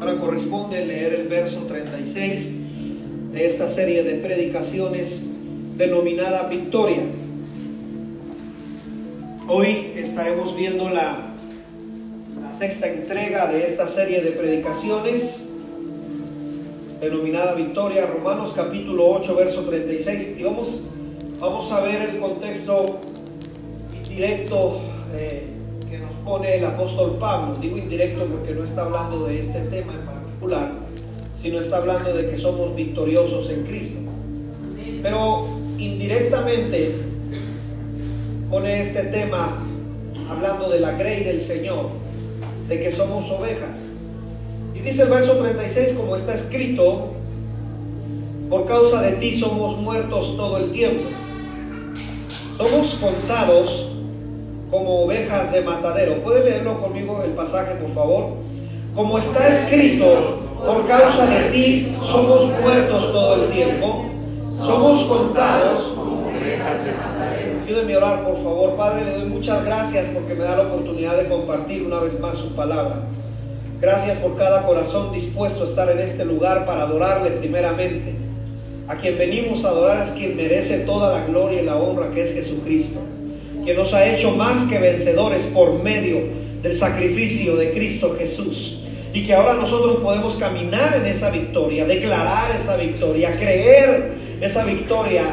Ahora corresponde leer el verso 36 de esta serie de predicaciones denominada Victoria. Hoy estaremos viendo la, sexta entrega de esta serie de predicaciones denominada Victoria, Romanos capítulo 8, verso 36. Y vamos, vamos a ver el contexto indirecto eh, pone el apóstol Pablo. Digo indirecto porque no está hablando de este tema en particular, sino está hablando de que somos victoriosos en Cristo. Pero indirectamente pone este tema hablando de la grey del Señor, de que somos ovejas. Y dice el verso 36, como está escrito, por causa de ti somos muertos todo el tiempo. Somos contados como ovejas de matadero. ¿Puede leerlo conmigo el pasaje, por favor? Como está escrito, por causa de ti somos muertos todo el tiempo. Somos contados como a orar, por favor. Padre, le doy muchas gracias porque me da la oportunidad de compartir una vez más su palabra. Gracias por cada corazón dispuesto a estar en este lugar para adorarle primeramente. A quien venimos a adorar es quien merece toda la gloria y la honra que es Jesucristo, quien nos ha hecho más que vencedores por medio del sacrificio de Cristo Jesús. Y que ahora nosotros podemos caminar en esa victoria, declarar esa victoria, creer esa victoria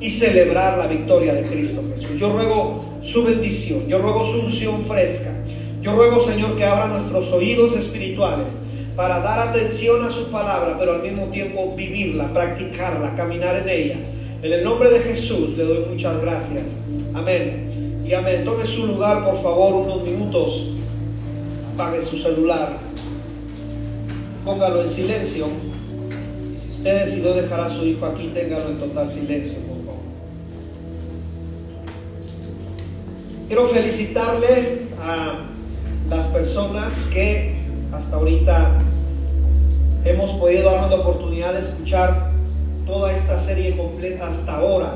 y celebrar la victoria de Cristo Jesús. Yo ruego su bendición, yo ruego su unción fresca yo ruego, Señor, que abra nuestros oídos espirituales para dar atención a su palabra, pero al mismo tiempo vivirla, practicarla, caminar en ella. En el nombre de Jesús le doy muchas gracias. Amén. Y amén. Tome su lugar, por favor, unos minutos. Apague su celular. Póngalo en silencio. Y si usted decidió dejar a su hijo aquí, téngalo en total silencio, por favor. Quiero felicitarle a las personas que hasta ahorita hemos podido darnos la oportunidad de escuchar toda esta serie completa hasta ahora.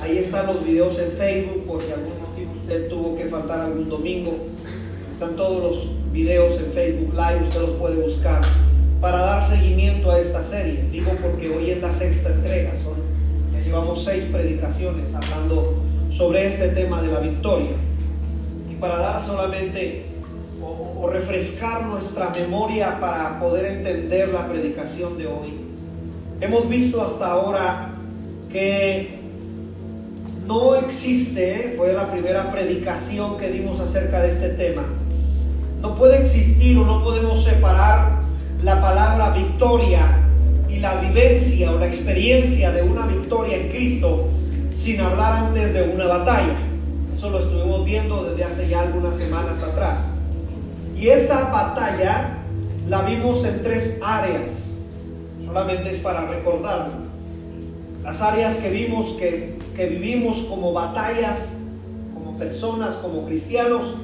Ahí están los videos en Facebook, por si algún motivo usted tuvo que faltar algún domingo. Están todos los videos en Facebook Live, usted los puede buscar para dar seguimiento a esta serie. Digo porque hoy es la sexta entrega, son, ya llevamos seis predicaciones hablando sobre este tema de la victoria para dar solamente o, refrescar nuestra memoria para poder entender la predicación de hoy. Hemos visto hasta ahora que no existe, fue la primera predicación que dimos acerca de este tema, no puede existir o no podemos separar la palabra victoria y la vivencia o la experiencia de una victoria en Cristo sin hablar antes de una batalla. Eso lo estuvimos viendo desde hace ya algunas semanas atrás. Y esta batalla la vimos en tres áreas. Solamente es para recordarlo. Las áreas que vimos, que, que vivimos como batallas, como personas, como cristianos,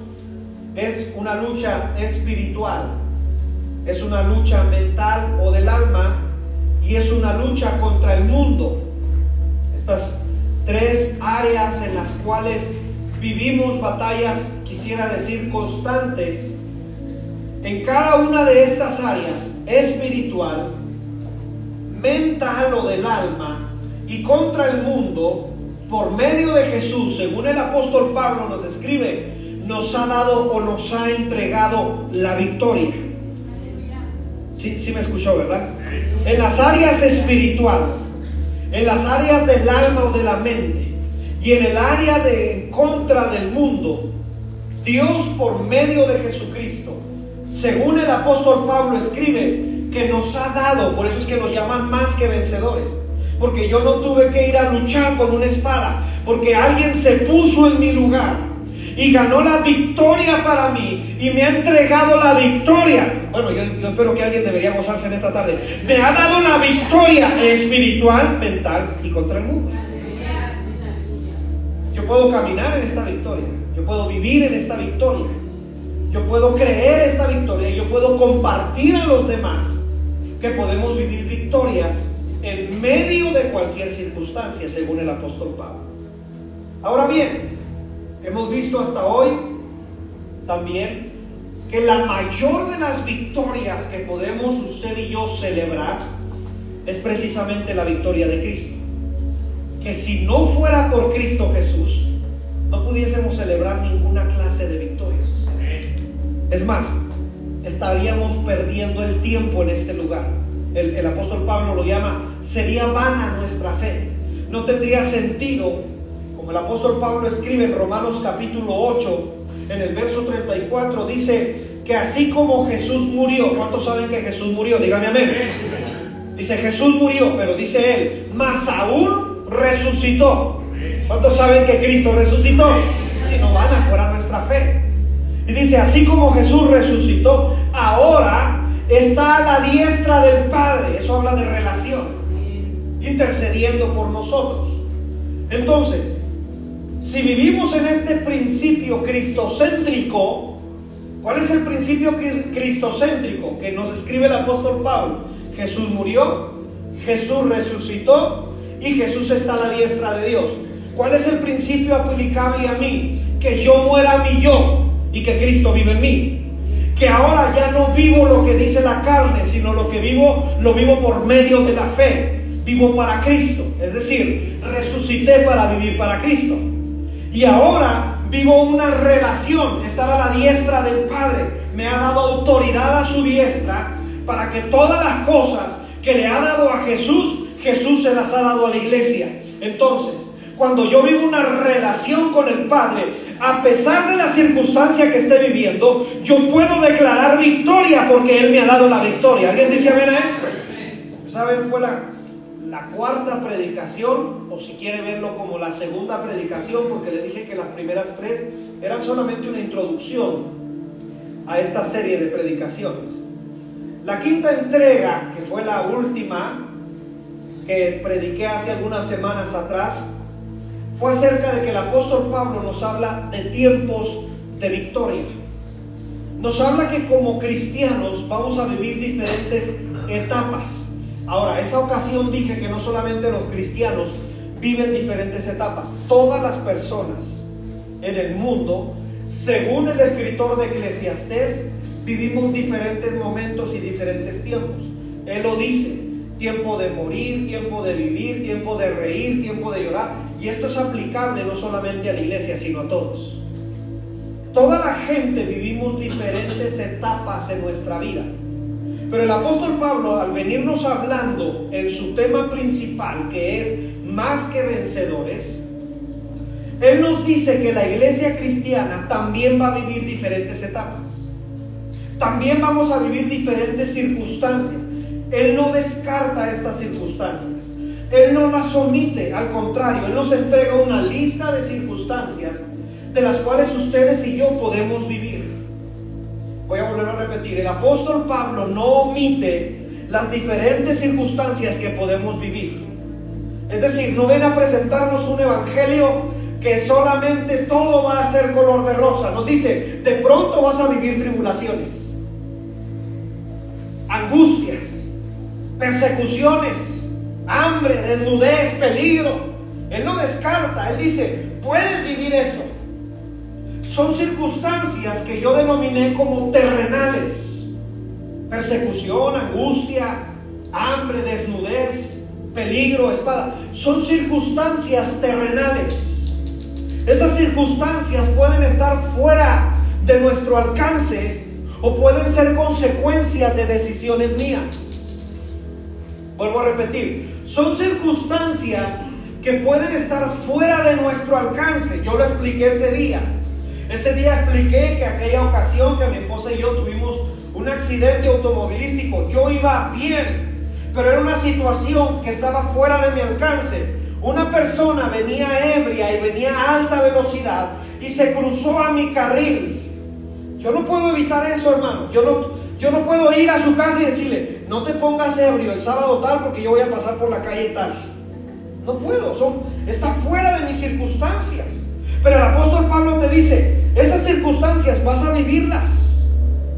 es una lucha espiritual, es una lucha mental o del alma y es una lucha contra el mundo. Estas tres áreas en las cuales vivimos batallas, quisiera decir, constantes en cada una de estas áreas, espiritual, mental o del alma, y contra el mundo, por medio de Jesús, según el apóstol Pablo nos escribe, nos ha dado o nos ha entregado la victoria. Sí, sí me escuchó, ¿verdad? En las áreas espiritual, en las áreas del alma o de la mente, y en el área de contra del mundo, Dios por medio de Jesucristo, según el apóstol Pablo escribe, que nos ha dado, por eso es que nos llaman más que vencedores, porque yo no tuve que ir a luchar con una espada, porque alguien se puso en mi lugar y ganó la victoria para mí y me ha entregado la victoria. Bueno, yo, yo, espero que alguien debería gozarse en esta tarde. Me ha dado la victoria espiritual, mental y contra el mundo. Yo puedo caminar en esta victoria. Yo puedo vivir en esta victoria. Yo puedo creer esta victoria yo puedo compartir a los demás que podemos vivir victorias en medio de cualquier circunstancia, según el apóstol Pablo. Ahora bien, hemos visto hasta hoy también que la mayor de las victorias que podemos usted y yo celebrar es precisamente la victoria de Cristo. Que si no fuera por Cristo Jesús, no pudiésemos celebrar ninguna clase de victorias. Es más, estaríamos perdiendo el tiempo en este lugar. El, apóstol Pablo lo llama, sería vana nuestra fe. No tendría sentido, como el apóstol Pablo escribe en Romanos capítulo 8, en el verso 34 dice que así como Jesús murió, ¿cuántos saben que Jesús murió? Dígame amén. Dice Jesús murió, pero dice él, más aún resucitó. ¿Cuántos saben que Cristo resucitó? Si no van afuera nuestra fe. Y dice, así como Jesús resucitó, ahora está a la diestra del Padre. Eso habla de relación, intercediendo por nosotros. Entonces, si vivimos en este principio cristocéntrico, ¿cuál es el principio cristocéntrico que nos escribe el apóstol Pablo? Jesús murió, Jesús resucitó y Jesús está a la diestra de Dios. ¿Cuál es el principio aplicable a mí? Que yo muera a mi yo y que Cristo vive en mí. Que ahora ya no vivo lo que dice la carne, sino lo que vivo lo vivo por medio de la fe. Vivo para Cristo. Es decir, resucité para vivir para Cristo. Y ahora vivo una relación, estar a la diestra del Padre. Me ha dado autoridad a su diestra para que todas las cosas que le ha dado a Jesús, Jesús se las ha dado a la iglesia. Entonces, cuando yo vivo una relación con el Padre, a pesar de la circunstancia que esté viviendo, yo puedo declarar victoria porque Él me ha dado la victoria. ¿Alguien dice amén a esto? ¿Saben? Fue la, la cuarta predicación, o si quiere verlo como la segunda predicación, porque le dije que las primeras tres eran solamente una introducción a esta serie de predicaciones. La quinta entrega, que fue la última que prediqué hace algunas semanas atrás, fue acerca de que el apóstol Pablo nos habla de tiempos de victoria. Nos habla que como cristianos vamos a vivir diferentes etapas. Ahora, esa ocasión dije que no solamente los cristianos viven diferentes etapas, todas las personas en el mundo, según el escritor de Eclesiastés, vivimos diferentes momentos y diferentes tiempos. Él lo dice, tiempo de morir, tiempo de vivir, tiempo de reír, tiempo de llorar. Y esto es aplicable no solamente a la iglesia, sino a todos. Toda la gente vivimos diferentes etapas en nuestra vida. Pero el apóstol Pablo, al venirnos hablando en su tema principal, que es más que vencedores, él nos dice que la iglesia cristiana también va a vivir diferentes etapas. También vamos a vivir diferentes circunstancias. Él no descarta estas circunstancias. Él no las omite, al contrario, Él nos entrega una lista de circunstancias de las cuales ustedes y yo podemos vivir. Voy a volver a repetir, el apóstol Pablo no omite las diferentes circunstancias que podemos vivir. Es decir, no ven a presentarnos un evangelio que solamente todo va a ser color de rosa. Nos dice, de pronto vas a vivir tribulaciones, angustias, persecuciones, hambre, desnudez, peligro. Él no descarta, él dice, puedes vivir eso son circunstancias que yo denominé como terrenales. Persecución, angustia, hambre, desnudez, peligro, espada. Son circunstancias terrenales. Esas circunstancias pueden estar fuera de nuestro alcance o pueden ser consecuencias de decisiones mías. Vuelvo a repetir, son circunstancias que pueden estar fuera de nuestro alcance. Yo lo expliqué ese día. Ese día expliqué que aquella ocasión que mi esposa y yo tuvimos un accidente automovilístico, yo iba bien, pero era una situación que estaba fuera de mi alcance. Una persona venía ebria y venía a alta velocidad y se cruzó a mi carril. Yo no puedo evitar eso, hermano. Yo no, yo no puedo ir a su casa y decirle, no te pongas ebrio el sábado tal porque yo voy a pasar por la calle tal. No puedo, son, está fuera de mis circunstancias. Pero el apóstol Pablo te dice, esas circunstancias vas a vivirlas.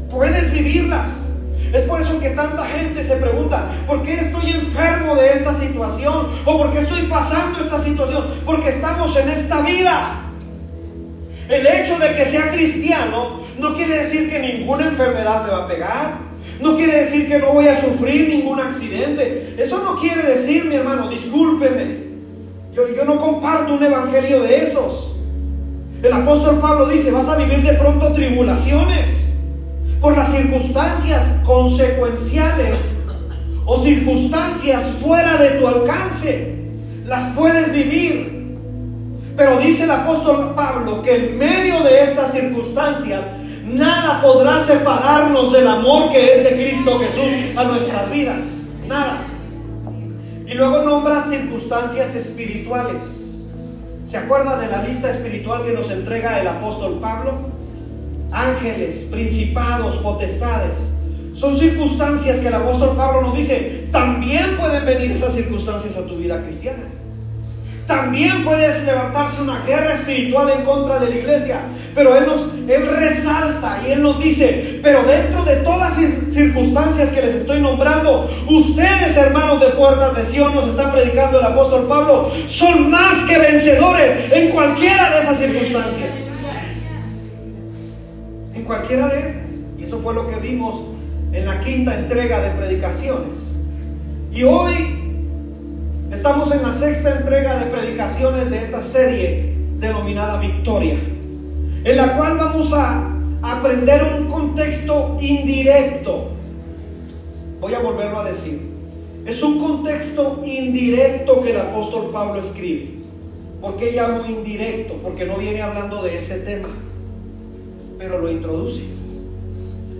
Puedes vivirlas. Es por eso que tanta gente se pregunta, ¿por qué estoy enfermo de esta situación? ¿O por qué estoy pasando esta situación? Porque estamos en esta vida. El hecho de que sea cristiano no quiere decir que ninguna enfermedad me va a pegar. No quiere decir que no voy a sufrir ningún accidente. Eso no quiere decir, mi hermano, discúlpeme. Yo, no comparto un evangelio de esos. El apóstol Pablo dice, vas a vivir de pronto tribulaciones por las circunstancias consecuenciales o circunstancias fuera de tu alcance. Las puedes vivir. Pero dice el apóstol Pablo que en medio de estas circunstancias nada podrá separarnos del amor que es de Cristo Jesús a nuestras vidas. Nada. Y luego nombra circunstancias espirituales. ¿Se acuerda de la lista espiritual que nos entrega el apóstol Pablo? Ángeles, principados, potestades. Son circunstancias que el apóstol Pablo nos dice, también pueden venir esas circunstancias a tu vida cristiana. También puedes levantarse una guerra espiritual en contra de la iglesia. Pero Él, nos, él resalta y Él nos dice, pero dentro de todas las circunstancias que les estoy nombrando, ustedes hermanos de Puertas de Sion, nos está predicando el apóstol Pablo, son más que vencedores en cualquiera de esas circunstancias. En cualquiera de esas. Y eso fue lo que vimos en la quinta entrega de predicaciones. Y hoy Estamos en la sexta entrega de predicaciones de esta serie denominada Victoria, en la cual vamos a aprender un contexto indirecto. Voy a volverlo a decir. Es un contexto indirecto que el apóstol Pablo escribe. ¿Por qué llamo indirecto? Porque no viene hablando de ese tema, pero lo introduce.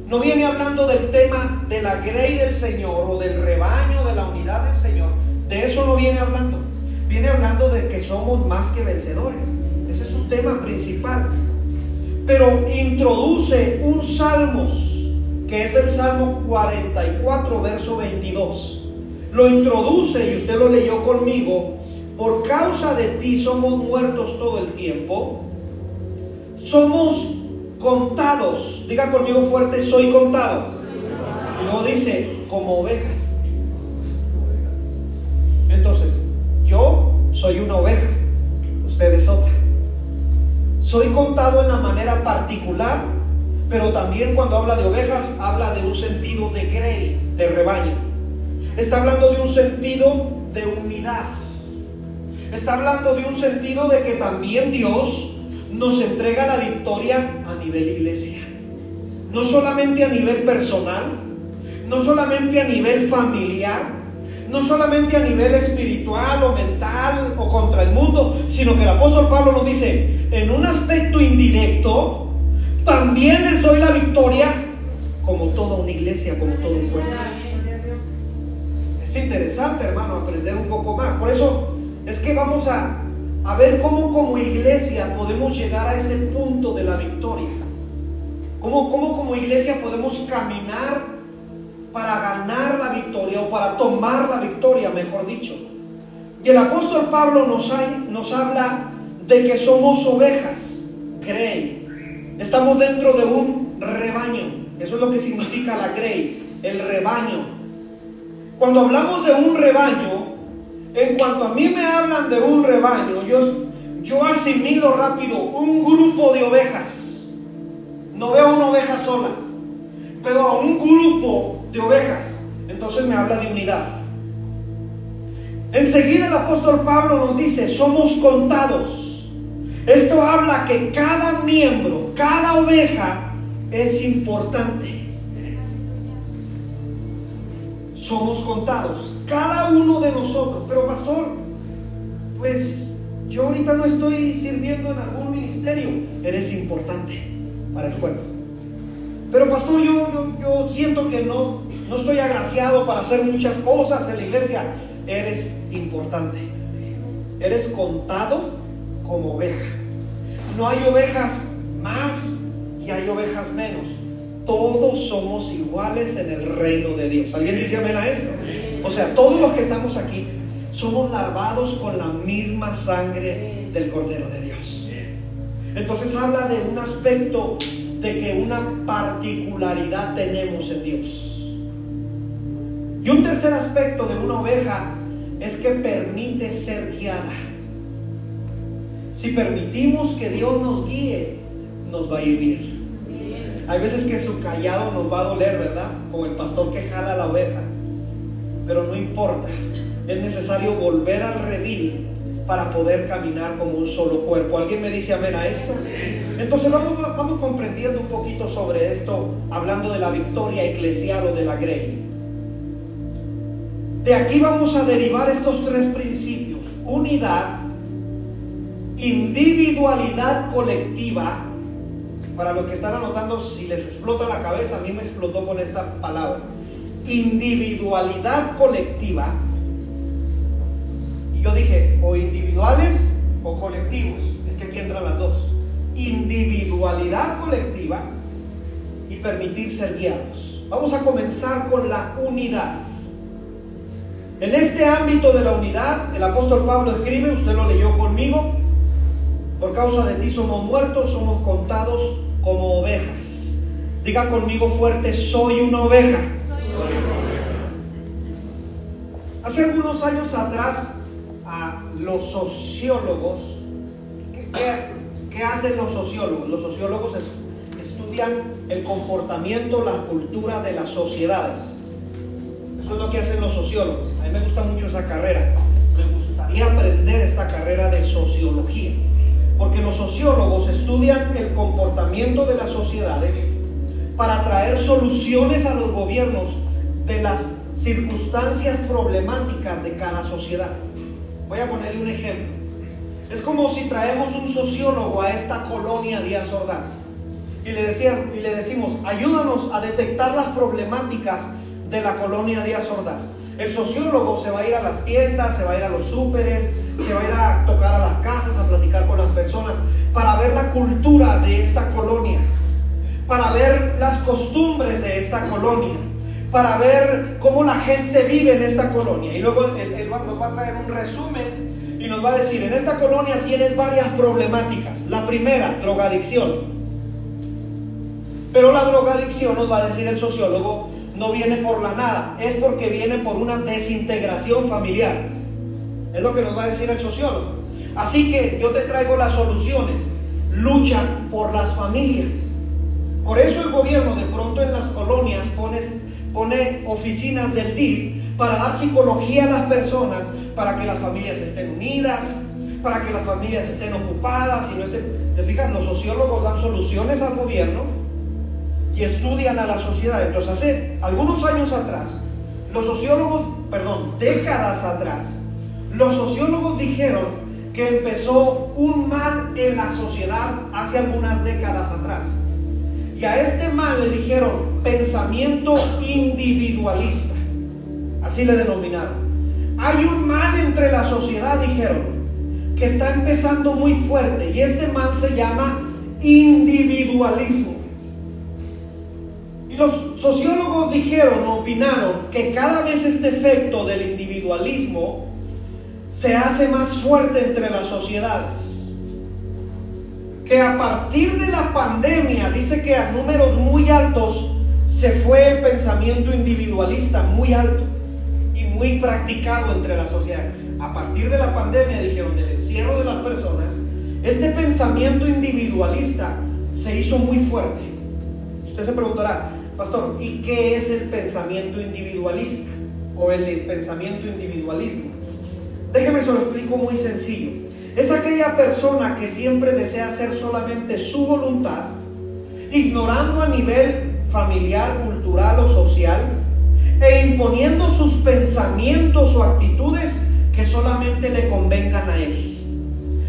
No viene hablando del tema de la grey del Señor o del rebaño de la unidad del Señor, de eso no viene hablando. Viene hablando de que somos más que vencedores. Ese es su tema principal. Pero introduce un salmos, que es el Salmo 44, verso 22. Lo introduce y usted lo leyó conmigo. Por causa de ti somos muertos todo el tiempo. Somos contados. Diga conmigo fuerte, soy contado. Y luego dice, como ovejas. Entonces, yo soy una oveja, usted es otra. Soy contado en la manera particular, pero también cuando habla de ovejas, habla de un sentido de grey, de rebaño. Está hablando de un sentido de unidad. Está hablando de un sentido de que también Dios nos entrega la victoria a nivel iglesia. No solamente a nivel personal, no solamente a nivel familiar, no solamente a nivel espiritual o mental o contra el mundo, sino que el apóstol Pablo nos dice, en un aspecto indirecto, también les doy la victoria como toda una iglesia, como todo un cuerpo. Es interesante, hermano, aprender un poco más. Por eso es que vamos a, a ver cómo como iglesia podemos llegar a ese punto de la victoria. Cómo, cómo como iglesia podemos caminar para ganar la victoria o para tomar la victoria, mejor dicho. Y el apóstol Pablo nos, nos habla de que somos ovejas, grey. Estamos dentro de un rebaño. Eso es lo que significa la grey, el rebaño. Cuando hablamos de un rebaño, en cuanto a mí me hablan de un rebaño, yo, yo asimilo rápido un grupo de ovejas. No veo una oveja sola, pero a un grupo de ovejas. Entonces me habla de unidad. Enseguida el apóstol Pablo nos dice, somos contados. Esto habla que cada miembro, cada oveja es importante. Somos contados, cada uno de nosotros. Pero pastor, pues yo ahorita no estoy sirviendo en algún ministerio. Eres importante para el pueblo. Pero pastor, yo, yo, yo siento que no, no estoy agraciado para hacer muchas cosas en la iglesia. Eres importante. Eres contado como oveja. No hay ovejas más y hay ovejas menos. Todos somos iguales en el reino de Dios. ¿Alguien dice amén a esto? O sea, todos los que estamos aquí somos lavados con la misma sangre del Cordero de Dios. Entonces habla de un aspecto de que una particularidad tenemos en Dios. Y un tercer aspecto de una oveja es que permite ser guiada. Si permitimos que Dios nos guíe, nos va a ir bien. Hay veces que su callado nos va a doler, ¿verdad? Como el pastor que jala la oveja. Pero no importa. Es necesario volver al redil para poder caminar como un solo cuerpo. ¿Alguien me dice amén a esto? Entonces vamos, vamos comprendiendo un poquito sobre esto, hablando de la victoria eclesial o de la grey. De aquí vamos a derivar estos tres principios. Unidad, individualidad colectiva. Para los que están anotando, si les explota la cabeza, a mí me explotó con esta palabra. Individualidad colectiva yo dije, o individuales o colectivos. Es que aquí entran las dos. Individualidad colectiva y permitir ser guiados. Vamos a comenzar con la unidad. En este ámbito de la unidad, el apóstol Pablo escribe, usted lo leyó conmigo, por causa de ti somos muertos, somos contados como ovejas. Diga conmigo fuerte, soy una oveja. Soy una oveja. Hace algunos años atrás los sociólogos, ¿qué, hacen los sociólogos? Los sociólogos estudian el comportamiento, la cultura de las sociedades. Eso es lo que hacen los sociólogos. A mí me gusta mucho esa carrera. Me gustaría aprender esta carrera de sociología. Porque los sociólogos estudian el comportamiento de las sociedades para traer soluciones a los gobiernos de las circunstancias problemáticas de cada sociedad. Voy a ponerle un ejemplo. Es como si traemos un sociólogo a esta colonia Díaz Ordaz y le, decían, y le decimos, ayúdanos a detectar las problemáticas de la colonia Díaz Ordaz. El sociólogo se va a ir a las tiendas, se va a ir a los súperes, se va a ir a tocar a las casas, a platicar con las personas, para ver la cultura de esta colonia, para ver las costumbres de esta colonia, para ver cómo la gente vive en esta colonia. Y luego él, nos va a traer un resumen y nos va a decir, en esta colonia tienes varias problemáticas. La primera, drogadicción. Pero la drogadicción, nos va a decir el sociólogo, no viene por la nada, es porque viene por una desintegración familiar. Es lo que nos va a decir el sociólogo. Así que yo te traigo las soluciones. Lucha por las familias. Por eso el gobierno de pronto en las colonias pone pone oficinas del DIF para dar psicología a las personas, para que las familias estén unidas, para que las familias estén ocupadas y no estén... ¿Te fijas? Los sociólogos dan soluciones al gobierno y estudian a la sociedad. Entonces, hace algunos años atrás, los sociólogos, perdón, décadas atrás, los sociólogos dijeron que empezó un mal en la sociedad hace algunas décadas atrás. Y a este mal le dijeron pensamiento individualista. Así le denominaron. Hay un mal entre la sociedad, dijeron, que está empezando muy fuerte. Y este mal se llama individualismo. Los sociólogos dijeron, opinaron, que cada vez este efecto del individualismo se hace más fuerte entre las sociedades que a partir de la pandemia, dice que a números muy altos se fue el pensamiento individualista, muy alto y muy practicado entre la sociedad. A partir de la pandemia, dijeron, del encierro de las personas, este pensamiento individualista se hizo muy fuerte. Usted se preguntará, pastor, ¿y qué es el pensamiento individualista o el pensamiento individualismo? Déjeme se lo explico muy sencillo. Es aquella persona que siempre desea hacer solamente su voluntad, ignorando a nivel familiar, cultural o social, e imponiendo sus pensamientos o actitudes que solamente le convengan a él.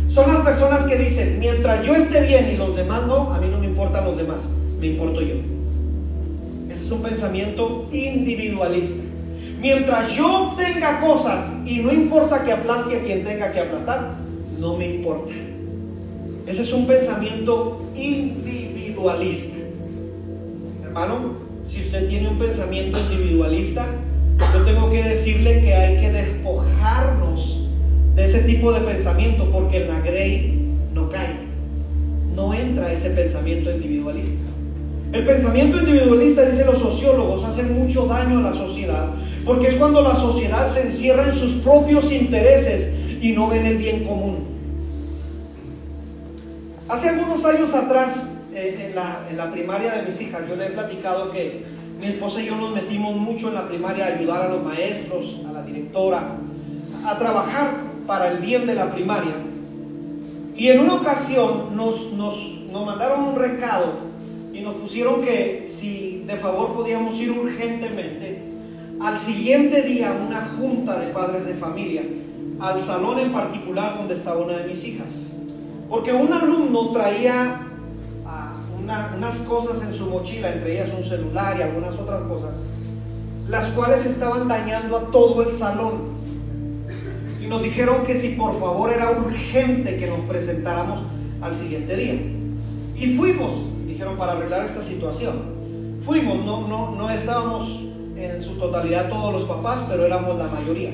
Son las personas que dicen, mientras yo esté bien y los demás no, a mí no me importan los demás, me importo yo. Ese es un pensamiento individualista. Mientras yo obtenga cosas y no importa que aplaste a quien tenga que aplastar, no me importa. Ese es un pensamiento individualista. Hermano, si usted tiene un pensamiento individualista, yo tengo que decirle que hay que despojarnos de ese tipo de pensamiento porque en la grey no cae. No entra ese pensamiento individualista. El pensamiento individualista, dicen los sociólogos, hace mucho daño a la sociedad porque es cuando la sociedad se encierra en sus propios intereses y no ven el bien común. Hace algunos años atrás eh, en la, primaria de mis hijas, yo le he platicado que mi esposa y yo nos metimos mucho en la primaria a ayudar a los maestros, a la directora, a trabajar para el bien de la primaria. Y en una ocasión nos, nos, nos mandaron un recado y nos pusieron que si de favor podíamos ir urgentemente al siguiente día una junta de padres de familia, al salón en particular donde estaba una de mis hijas. Porque un alumno traía ah, unas cosas en su mochila, entre ellas un celular y algunas otras cosas, las cuales estaban dañando a todo el salón. Y nos dijeron que si por favor era urgente que nos presentáramos al siguiente día. Y fuimos, dijeron, para arreglar esta situación. Fuimos, no, no, no estábamos en su totalidad todos los papás, pero éramos la mayoría.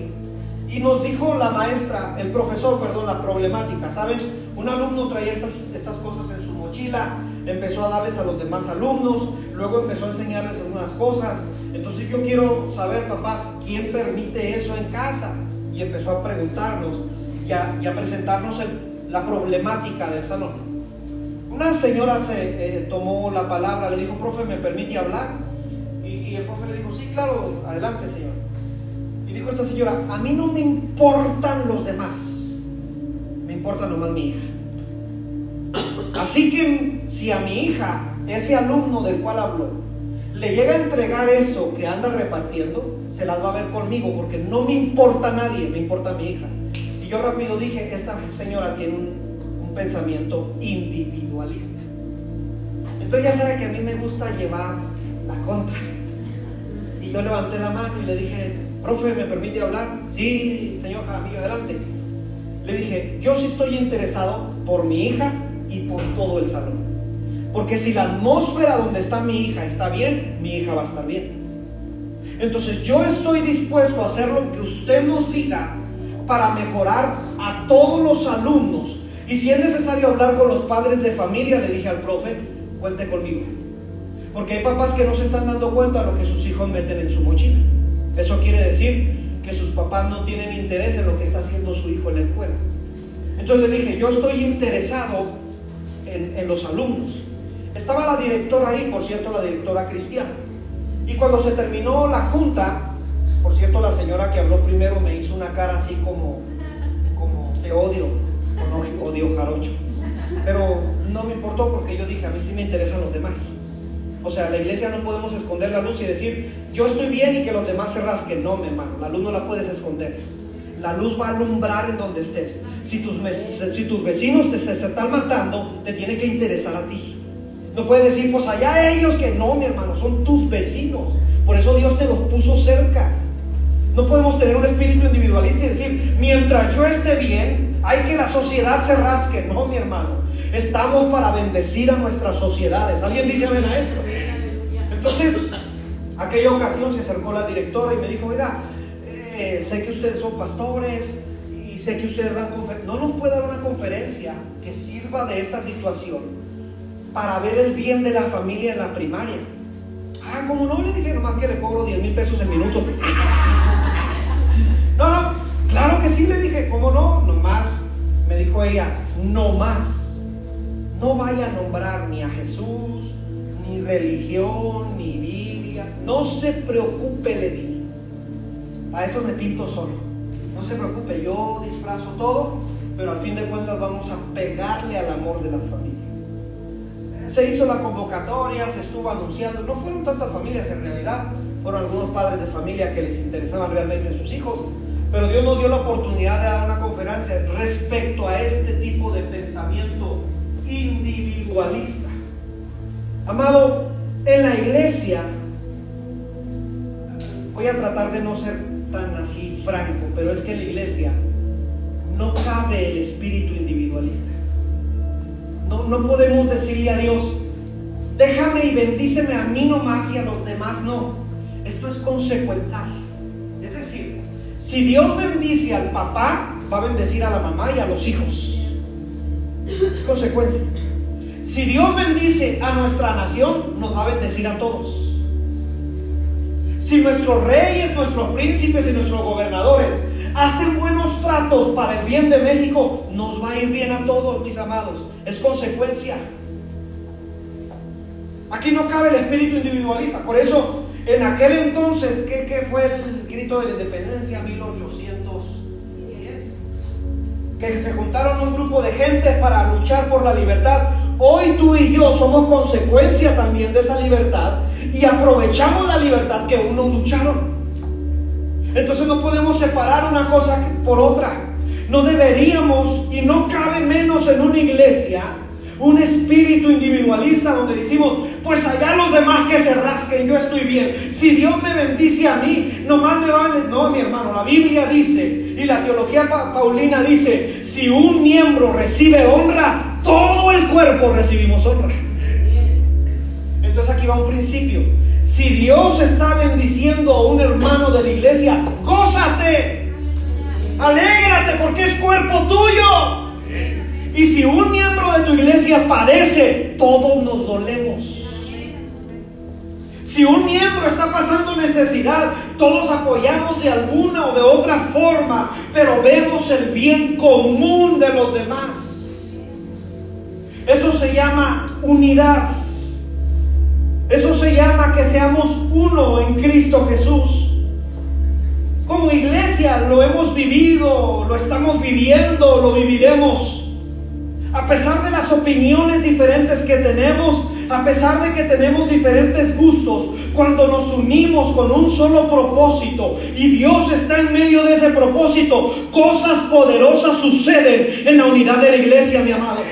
Y nos dijo la maestra, el profesor, perdón, la problemática. ¿Saben? Un alumno traía estas, estas cosas en su mochila, empezó a darles a los demás alumnos, luego empezó a enseñarles algunas cosas. Entonces yo quiero saber, papás, ¿quién permite eso en casa? Y empezó a preguntarnos y a, presentarnos la problemática del salón. Una señora se eh, tomó la palabra, le dijo, profe, ¿me permite hablar? Y, el profe le dijo, sí, claro, adelante, señor. Y dijo esta señora, a mí no me importan los demás importa nomás mi hija. Así que si a mi hija, ese alumno del cual habló, le llega a entregar eso que anda repartiendo, se las va a ver conmigo, porque no me importa nadie, me importa mi hija. Y yo rápido dije, esta señora tiene un, pensamiento individualista. Entonces ya sabe que a mí me gusta llevar la contra. Y yo levanté la mano y le dije, profe, ¿me permite hablar? Sí, señor Jaramillo, adelante. Le dije, yo sí estoy interesado por mi hija y por todo el salón. Porque si la atmósfera donde está mi hija está bien, mi hija va a estar bien. Entonces yo estoy dispuesto a hacer lo que usted nos diga para mejorar a todos los alumnos. Y si es necesario hablar con los padres de familia, le dije al profe, cuente conmigo. Porque hay papás que no se están dando cuenta de lo que sus hijos meten en su mochila. Eso quiere decir que sus papás no tienen interés en lo que está haciendo su hijo en la escuela. Entonces le dije, yo estoy interesado en, los alumnos. Estaba la directora ahí, por cierto, la directora cristiana. Y cuando se terminó la junta, por cierto, la señora que habló primero me hizo una cara así como, como te odio, o odio jarocho. Pero no me importó porque yo dije, a mí sí me interesan los demás. O sea, la iglesia no podemos esconder la luz y decir, yo estoy bien y que los demás se rasquen. No, mi hermano, la luz no la puedes esconder. La luz va a alumbrar en donde estés. Si tus, si tus vecinos te, se, están matando, te tiene que interesar a ti. No puedes decir, pues allá ellos que no, mi hermano, son tus vecinos. Por eso Dios te los puso cerca. No podemos tener un espíritu individualista y decir, mientras yo esté bien, hay que la sociedad se rasque. No, mi hermano. Estamos para bendecir a nuestras sociedades. ¿Alguien dice amén a eso? Entonces, aquella ocasión se acercó la directora y me dijo, oiga, eh, sé que ustedes son pastores y sé que ustedes dan conferencias. ¿No nos puede dar una conferencia que sirva de esta situación para ver el bien de la familia en la primaria? Ah, como no, le dije nomás que le cobro 10 mil pesos en minuto. No, no, claro que sí, le dije, ¿cómo no? Nomás, me dijo ella, no más no vaya a nombrar ni a Jesús, ni religión, ni Biblia. No se preocupe, le dije. A eso me pinto solo. No se preocupe, yo disfrazo todo, pero al fin de cuentas vamos a pegarle al amor de las familias. Se hizo la convocatoria, se estuvo anunciando. No fueron tantas familias en realidad, fueron algunos padres de familia que les interesaban realmente sus hijos. Pero Dios nos dio la oportunidad de dar una conferencia respecto a este tipo de pensamiento individualista. Amado, en la iglesia, voy a tratar de no ser tan así franco, pero es que en la iglesia no cabe el espíritu individualista. No, no podemos decirle a Dios, déjame y bendíceme a mí nomás y a los demás no. Esto es consecuental. Si Dios bendice al papá, va a bendecir a la mamá y a los hijos. Es consecuencia. Si Dios bendice a nuestra nación, nos va a bendecir a todos. Si nuestros reyes, nuestros príncipes y nuestros gobernadores hacen buenos tratos para el bien de México, nos va a ir bien a todos, mis amados. Es consecuencia. Aquí no cabe el espíritu individualista. Por eso, en aquel entonces, ¿qué, qué fue el grito de la independencia? 1810. Que se juntaron un grupo de gente para luchar por la libertad. Hoy tú y yo somos consecuencia también de esa libertad y aprovechamos la libertad que unos lucharon. Entonces no podemos separar una cosa por otra. No deberíamos, y no cabe menos en una iglesia, un espíritu individualista donde decimos, pues allá los demás que se rasquen, yo estoy bien. Si Dios me bendice a mí, nomás me va a No, mi hermano, la Biblia dice, y la teología paulina dice, si un miembro recibe honra, todo el cuerpo recibimos honra. Entonces aquí va un principio. Si Dios está bendiciendo a un hermano de la iglesia, gózate. Alégrate porque es cuerpo tuyo. Y si un miembro de tu iglesia padece, todos nos dolemos. Si un miembro está pasando necesidad, todos apoyamos de alguna o de otra forma, pero vemos el bien común de los demás. Eso se llama unidad. Eso se llama que seamos uno en Cristo Jesús. Como iglesia lo hemos vivido, lo estamos viviendo, lo viviremos. A pesar de las opiniones diferentes que tenemos, a pesar de que tenemos diferentes gustos, cuando nos unimos con un solo propósito y Dios está en medio de ese propósito, cosas poderosas suceden en la unidad de la iglesia, mi amado.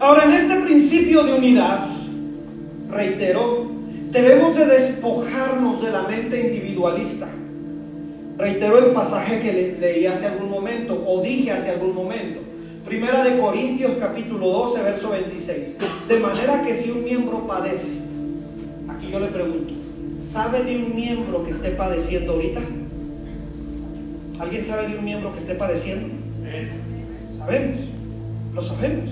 Ahora, en este principio de unidad, reitero, debemos de despojarnos de la mente individualista. Reitero el pasaje que leí hace algún momento o dije hace algún momento. Primera de Corintios capítulo 12, verso 26. De manera que si un miembro padece, aquí yo le pregunto, ¿sabe de un miembro que esté padeciendo ahorita? ¿Alguien sabe de un miembro que esté padeciendo? Sabemos, lo sabemos.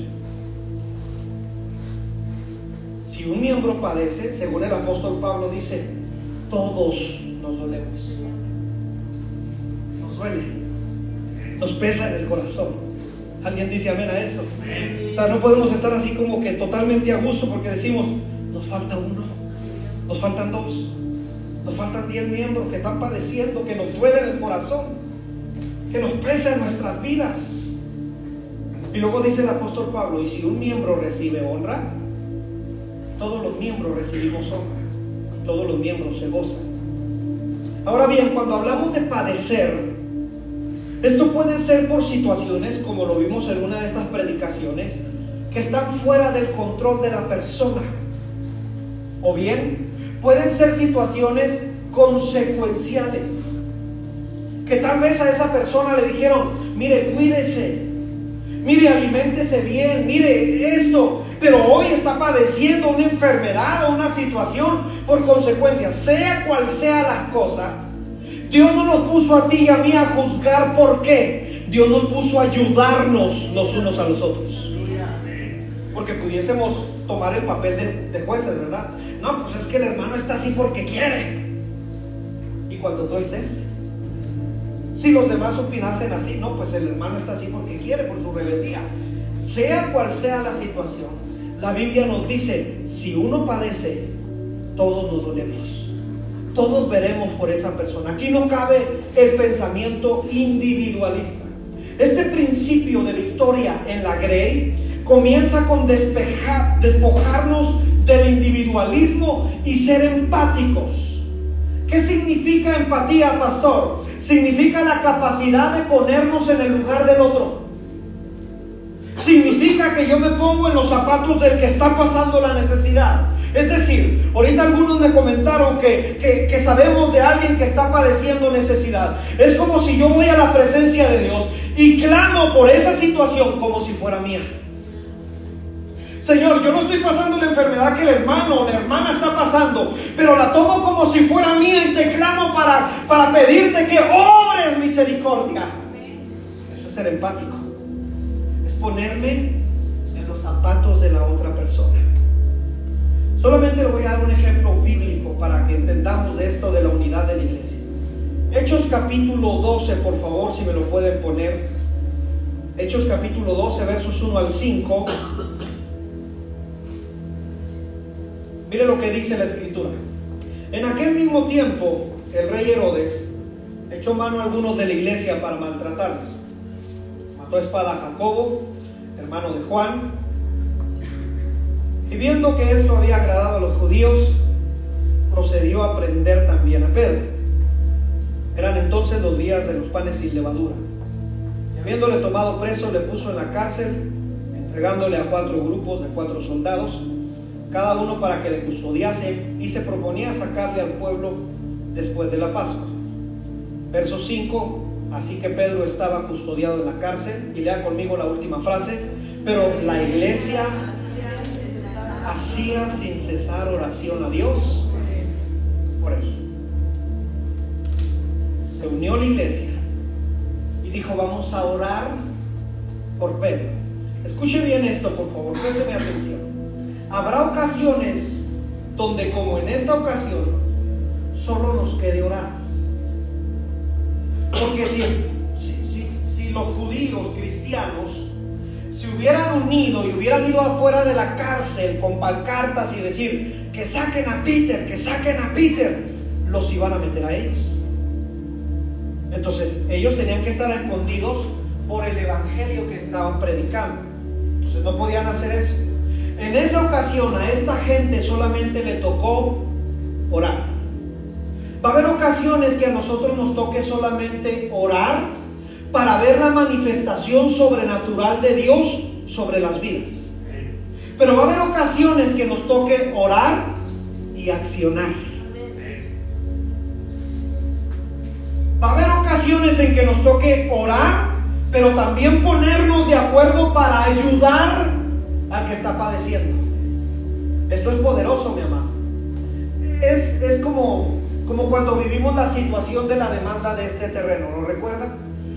Si un miembro padece, según el apóstol Pablo dice, todos nos dolemos. Nos duele. Nos pesa en el corazón. ¿Alguien dice amén a eso? O sea, no podemos estar así como que totalmente a gusto porque decimos, nos falta uno, nos faltan dos, nos faltan diez miembros que están padeciendo, que nos duele el corazón, que nos pesa en nuestras vidas. Y luego dice el apóstol Pablo, y si un miembro recibe honra, todos los miembros recibimos honra, todos los miembros se gozan. Ahora bien, cuando hablamos de padecer, esto puede ser por situaciones, como lo vimos en una de estas predicaciones, que están fuera del control de la persona. O bien, pueden ser situaciones consecuenciales. Que tal vez a esa persona le dijeron, mire, cuídese, mire, aliméntese bien, mire esto, pero hoy está padeciendo una enfermedad o una situación por consecuencia, sea cual sea la cosa, Dios no nos puso a ti y a mí a juzgar por qué. Dios nos puso a ayudarnos los unos a los otros. Porque pudiésemos tomar el papel de, de jueces, ¿verdad? No, pues es que el hermano está así porque quiere. Y cuando tú estés, si los demás opinasen así, no, pues el hermano está así porque quiere, por su rebeldía. Sea cual sea la situación, la Biblia nos dice, si uno padece, todos nos dolemos. Todos veremos por esa persona. Aquí no cabe el pensamiento individualista. Este principio de victoria en la Grey comienza con despejar, despojarnos del individualismo y ser empáticos. ¿Qué significa empatía, pastor? Significa la capacidad de ponernos en el lugar del otro. Significa que yo me pongo en los zapatos del que está pasando la necesidad. Es decir, ahorita algunos me comentaron que, que, sabemos de alguien que está padeciendo necesidad. Es como si yo voy a la presencia de Dios y clamo por esa situación como si fuera mía. Señor, yo no estoy pasando la enfermedad que el hermano o la hermana está pasando, pero la tomo como si fuera mía y te clamo para, para pedirte que obres misericordia. Eso es ser empático ponerme en los zapatos de la otra persona. Solamente le voy a dar un ejemplo bíblico para que entendamos esto de la unidad de la iglesia. Hechos capítulo 12, por favor, si me lo pueden poner. Hechos capítulo 12, versos 1 al 5. Mire lo que dice la escritura. En aquel mismo tiempo, el rey Herodes echó mano a algunos de la iglesia para maltratarles. Espada a Jacobo, hermano de Juan. Y viendo que esto había agradado a los judíos, procedió a prender también a Pedro. Eran entonces los días de los panes sin levadura. Y habiéndole tomado preso, le puso en la cárcel, entregándole a cuatro grupos de cuatro soldados, cada uno para que le custodiase, y se proponía sacarle al pueblo después de la Pascua. Verso 5, así que Pedro estaba custodiado en la cárcel, y lea conmigo la última frase, pero la iglesia hacía sin cesar oración a Dios por él. Se unió la iglesia y dijo, vamos a orar por Pedro. Escuche bien esto, por favor, présteme atención. Habrá ocasiones donde, como en esta ocasión, solo nos quede orar. Porque si, si, si, los judíos cristianos se hubieran unido y hubieran ido afuera de la cárcel con pancartas y decir que saquen a Peter, que saquen a Peter, los iban a meter a ellos. Entonces ellos tenían que estar escondidos por el evangelio que estaban predicando. Entonces no podían hacer eso. En esa ocasión a esta gente solamente le tocó orar. Va a haber ocasiones que a nosotros nos toque solamente orar para ver la manifestación sobrenatural de Dios sobre las vidas. Pero va a haber ocasiones que nos toque orar y accionar. Va a haber ocasiones en que nos toque orar, pero también ponernos de acuerdo para ayudar al que está padeciendo. Esto es poderoso, mi amado. Es, es como como cuando vivimos la situación de la demanda de este terreno, ¿lo recuerdan?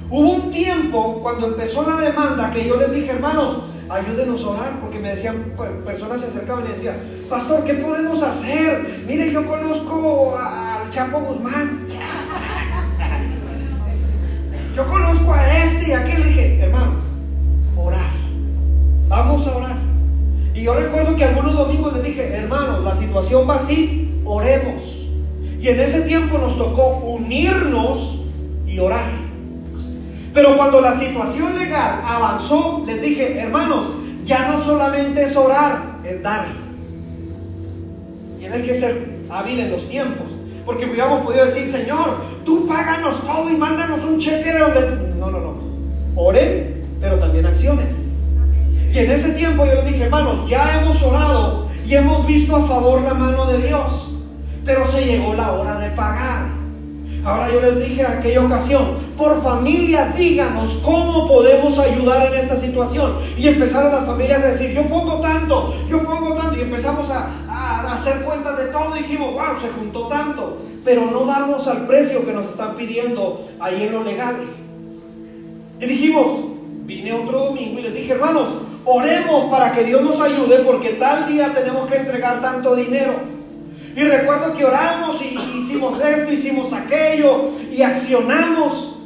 Hubo un tiempo cuando empezó la demanda que yo les dije, hermanos, ayúdenos a orar, porque me decían, personas se acercaban y decían, pastor, ¿qué podemos hacer? Mire, yo conozco al Chapo Guzmán. Yo conozco a este y a aquel. Le dije, hermano, orar. Vamos a orar. Y yo recuerdo que algunos domingos les dije, hermano, la situación va así, oremos. Y en ese tiempo nos tocó unirnos y orar. Pero cuando la situación legal avanzó, les dije, hermanos, ya no solamente es orar, es dar. Tiene que ser hábil en los tiempos. Porque hubiéramos podido decir, Señor, tú páganos todo y mándanos un cheque de donde... No, no, no. Oren, pero también accionen. Y en ese tiempo yo les dije, hermanos, ya hemos orado y hemos visto a favor la mano de Dios pero se llegó la hora de pagar. Ahora yo les dije en aquella ocasión, por familia díganos cómo podemos ayudar en esta situación. Y empezaron las familias a decir, yo pongo tanto, yo pongo tanto. Y empezamos a, hacer cuentas de todo y dijimos, wow, se juntó tanto. Pero no damos al precio que nos están pidiendo ahí en lo legal. Y dijimos, vine otro domingo y les dije, hermanos, oremos para que Dios nos ayude porque tal día tenemos que entregar tanto dinero. Y recuerdo que oramos y hicimos esto, hicimos aquello y accionamos.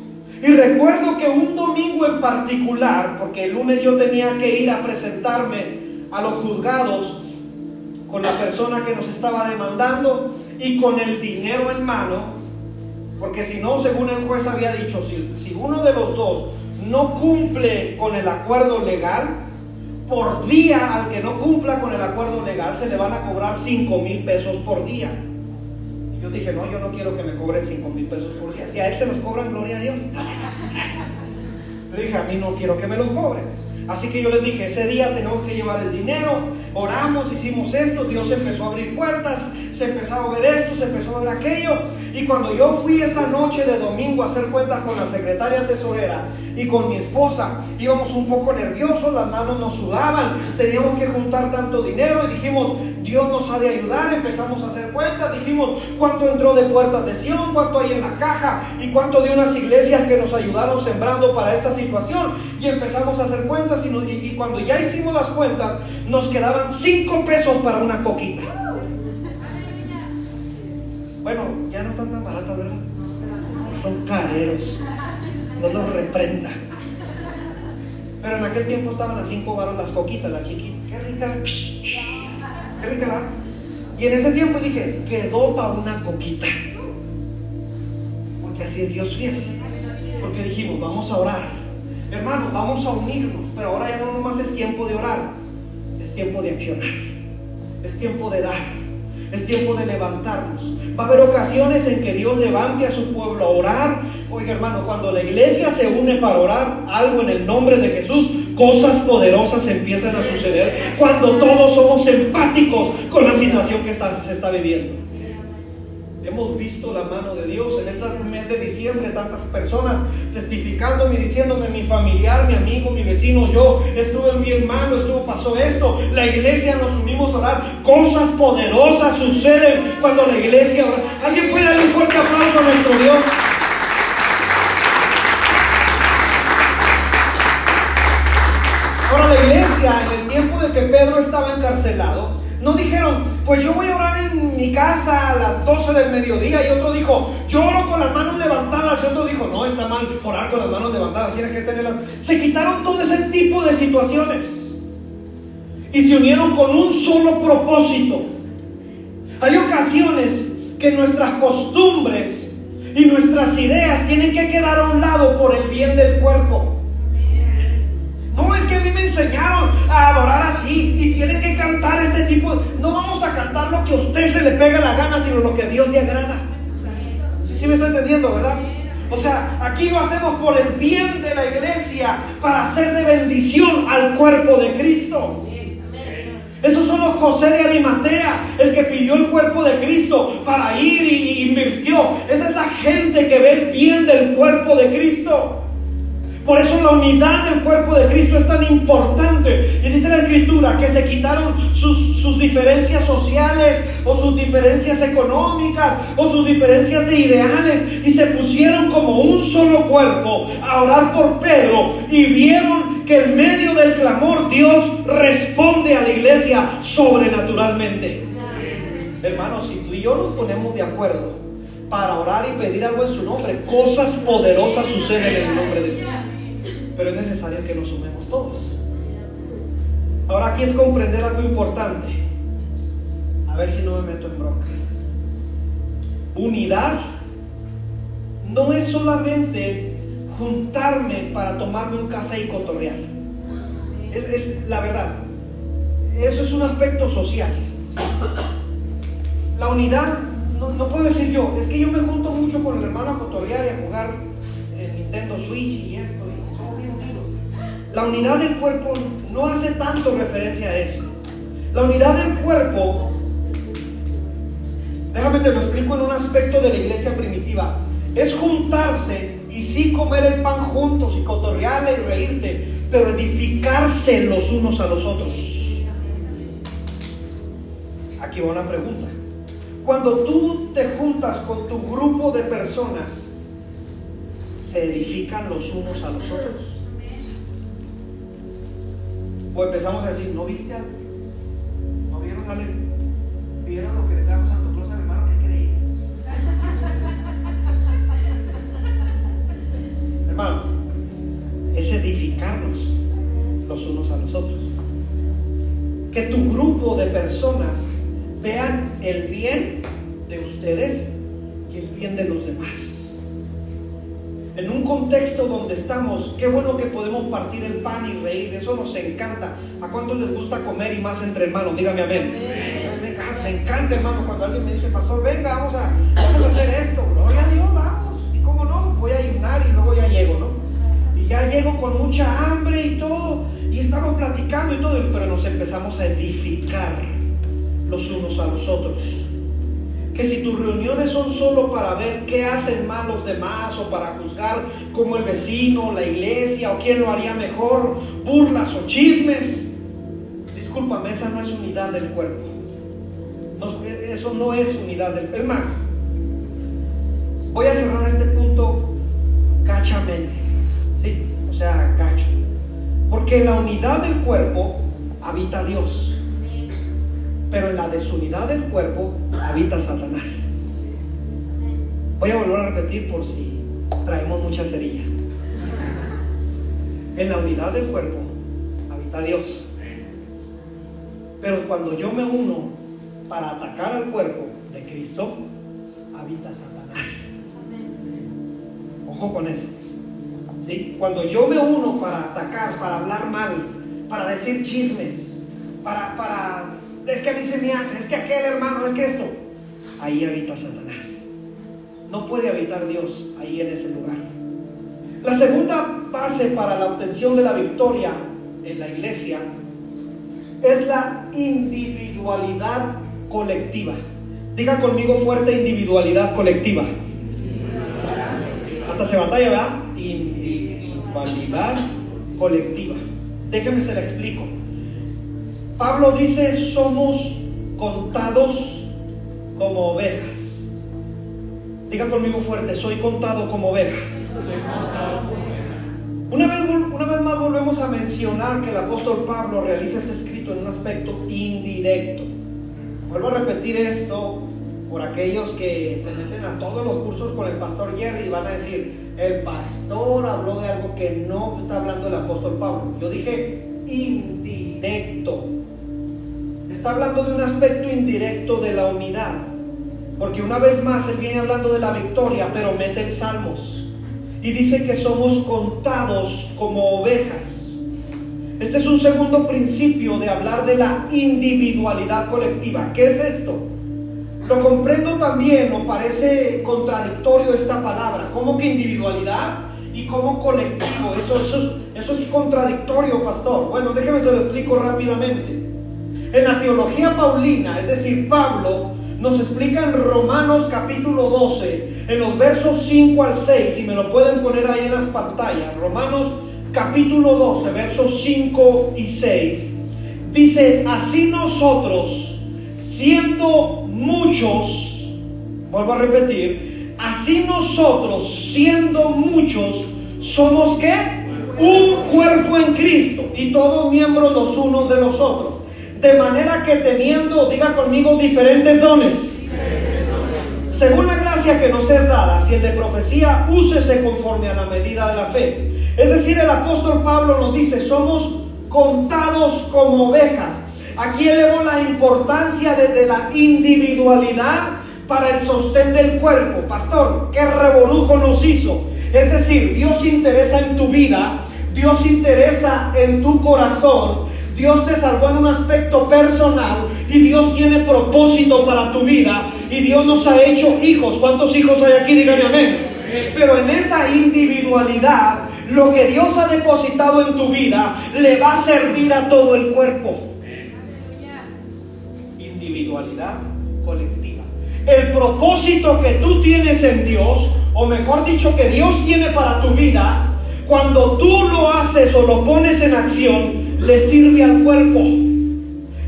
Y recuerdo que un domingo en particular, porque el lunes yo tenía que ir a presentarme a los juzgados con la persona que nos estaba demandando y con el dinero en mano, porque si no, según el juez había dicho, si, si uno de los dos no cumple con el acuerdo legal, por día al que no cumpla con el acuerdo legal se le van a cobrar 5 mil pesos por día. Yo dije, no, yo no quiero que me cobren 5 mil pesos por día. Si a él se los cobran, gloria a Dios. Pero dije, a mí no quiero que me los cobren. Así que yo les dije, ese día tenemos que llevar el dinero, oramos, hicimos esto, Dios empezó a abrir puertas, se empezó a ver esto, se empezó a ver aquello. Y cuando yo fui esa noche de domingo a hacer cuentas con la secretaria tesorera y con mi esposa, íbamos un poco nerviosos, las manos nos sudaban, teníamos que juntar tanto dinero y dijimos, Dios nos ha de ayudar, empezamos a hacer cuentas, dijimos cuánto entró de puertas de Sion, cuánto hay en la caja y cuánto de unas iglesias que nos ayudaron sembrando para esta situación. Y empezamos a hacer cuentas y, cuando ya hicimos las cuentas nos quedaban cinco pesos para una coquita. Bueno, ya no están tan baratas, ¿verdad? Son careros. No los reprenda. Pero en aquel tiempo estaban a cinco varos las coquitas, las chiquitas. Qué rica. Y en ese tiempo dije, quedó para una coquita. Porque así es Dios fiel. Porque dijimos, vamos a orar. Hermano, vamos a unirnos. Pero ahora ya no nomás es tiempo de orar. Es tiempo de accionar. Es tiempo de dar. Es tiempo de levantarnos. Va a haber ocasiones en que Dios levante a su pueblo a orar. Oiga hermano, cuando la iglesia se une para orar algo en el nombre de Jesús, cosas poderosas empiezan a suceder cuando todos somos empáticos con la situación que se está viviendo. Hemos visto la mano de Dios en este mes de diciembre, tantas personas testificándome diciéndome, mi familiar, mi amigo, mi vecino, yo estuve bien malo, estuvo, pasó esto. La iglesia nos unimos a orar. Cosas poderosas suceden cuando la iglesia ora. ¿Alguien puede darle un fuerte aplauso a nuestro Dios? Ahora la iglesia, en el tiempo de que Pedro estaba encarcelado, no dijeron, pues yo voy a orar casa a las 12 del mediodía. Y otro dijo, yo oro con las manos levantadas. Y otro dijo, no, está mal orar con las manos levantadas, tienes que tenerlas. Se quitaron todo ese tipo de situaciones. Y se unieron con un solo propósito. Hay ocasiones que nuestras costumbres y nuestras ideas tienen que quedar a un lado por el bien del cuerpo. No es que enseñaron a adorar así y tienen que cantar este tipo. No vamos a cantar lo que a usted se le pega la gana, sino lo que a Dios le agrada. ¿Sí, sí me está entendiendo, verdad? O sea, aquí lo hacemos por el bien de la iglesia, para hacer de bendición al cuerpo de Cristo. Esos son los José de Arimatea, el que pidió el cuerpo de Cristo para ir y invirtió. Esa es la gente que ve el bien del cuerpo de Cristo. Por eso la unidad del cuerpo de Cristo es tan importante. Y dice la escritura que se quitaron sus, diferencias sociales o sus diferencias económicas o sus diferencias de ideales y se pusieron como un solo cuerpo a orar por Pedro y vieron que en medio del clamor Dios responde a la iglesia sobrenaturalmente. Hermanos, si tú y yo nos ponemos de acuerdo para orar y pedir algo en su nombre, cosas poderosas suceden en el nombre de Dios pero es necesario que nos sumemos todos. Ahora aquí es comprender algo importante. A ver si no me meto en broncas. Unidad no es solamente juntarme para tomarme un café y cotorrear. Es, la verdad. Eso es un aspecto social. La unidad, no, puedo decir yo, es que yo me junto mucho con el hermano a cotorrear y a jugar el Nintendo Switch y esto. La unidad del cuerpo no hace tanto referencia a eso. La unidad del cuerpo, déjame te lo explico en un aspecto de la iglesia primitiva, es juntarse y sí comer el pan juntos y cotorrearle y reírte, pero edificarse los unos a los otros. Aquí va una pregunta. Cuando tú te juntas con tu grupo de personas, ¿se edifican los unos a los otros? O empezamos a decir, ¿no viste algo? ¿No vieron algo? ¿Vieron lo que le trajo Santo Claus al hermano que creí? hermano, es edificarnos los unos a los otros. Que tu grupo de personas vean el bien de ustedes y el bien de los demás en un contexto donde estamos, qué bueno que podemos partir el pan y reír, eso nos encanta. ¿A cuántos les gusta comer y más entre hermanos? Dígame amén. Me, encanta, hermano, cuando alguien me dice, pastor, venga, vamos a, vamos a hacer esto. Gloria a Dios, vamos. ¿Y cómo no? Voy a ayunar y luego ya llego, ¿no? Y ya llego con mucha hambre y todo. Y estamos platicando y todo, pero nos empezamos a edificar los unos a los otros que si tus reuniones son solo para ver qué hacen mal los demás o para juzgar como el vecino, la iglesia o quién lo haría mejor, burlas o chismes, discúlpame, esa no es unidad del cuerpo. eso no es unidad del. Es más, voy a cerrar este punto gachamente, ¿sí? O sea, gacho. Porque la unidad del cuerpo habita Dios. Pero en la desunidad del cuerpo habita Satanás. Voy a volver a repetir por si traemos mucha cerilla. En la unidad del cuerpo habita Dios. Pero cuando yo me uno para atacar al cuerpo de Cristo, habita Satanás. Ojo con eso. ¿Sí? Cuando yo me uno para atacar, para hablar mal, para decir chismes, para, para, es que a mí se me hace, es que aquel hermano, es que esto, ahí habita Satanás. No puede habitar Dios ahí en ese lugar. La segunda base para la obtención de la victoria en la iglesia es la individualidad colectiva. Diga conmigo fuerte individualidad colectiva. Hasta se batalla, ¿verdad? Individualidad colectiva. Déjeme se lo explico. Pablo dice, somos contados como ovejas. Diga conmigo fuerte, soy contado como oveja. Una vez, una vez más volvemos a mencionar que el apóstol Pablo realiza este escrito en un aspecto indirecto. Vuelvo a repetir esto por aquellos que se meten a todos los cursos con el pastor Jerry y van a decir, el pastor habló de algo que no está hablando el apóstol Pablo. Yo dije indirecto. Está hablando de un aspecto indirecto de la unidad. Porque una vez más él viene hablando de la victoria, pero mete el Salmos. Y dice que somos contados como ovejas. Este es un segundo principio de hablar de la individualidad colectiva. ¿Qué es esto? Lo comprendo también, o parece contradictorio esta palabra. ¿Cómo que individualidad y cómo colectivo? Eso, eso es contradictorio, pastor. Bueno, déjeme se lo explico rápidamente. En la teología paulina, es decir, Pablo nos explica en Romanos capítulo 12, en los versos 5 al 6, si me lo pueden poner ahí en las pantallas, Romanos capítulo 12, versos 5 y 6, dice, así nosotros, siendo muchos, vuelvo a repetir, así nosotros, siendo muchos, somos que un cuerpo en Cristo y todos miembros los unos de los otros. De manera que teniendo, diga conmigo, diferentes dones. Según la gracia que nos es dada, si el de profecía, úsese conforme a la medida de la fe. Es decir, el apóstol Pablo nos dice, somos contados como ovejas. Aquí elevó la importancia de, la individualidad para el sostén del cuerpo. Pastor, ¿qué revolujo nos hizo? Es decir, Dios interesa en tu vida, Dios interesa en tu corazón, Dios te salvó en un aspecto personal y Dios tiene propósito para tu vida y Dios nos ha hecho hijos. ¿Cuántos hijos hay aquí? Dígame amén. Pero en esa individualidad, lo que Dios ha depositado en tu vida le va a servir a todo el cuerpo. Individualidad colectiva. El propósito que tú tienes en Dios, o mejor dicho, que Dios tiene para tu vida, cuando tú lo haces o lo pones en acción, le sirve al cuerpo,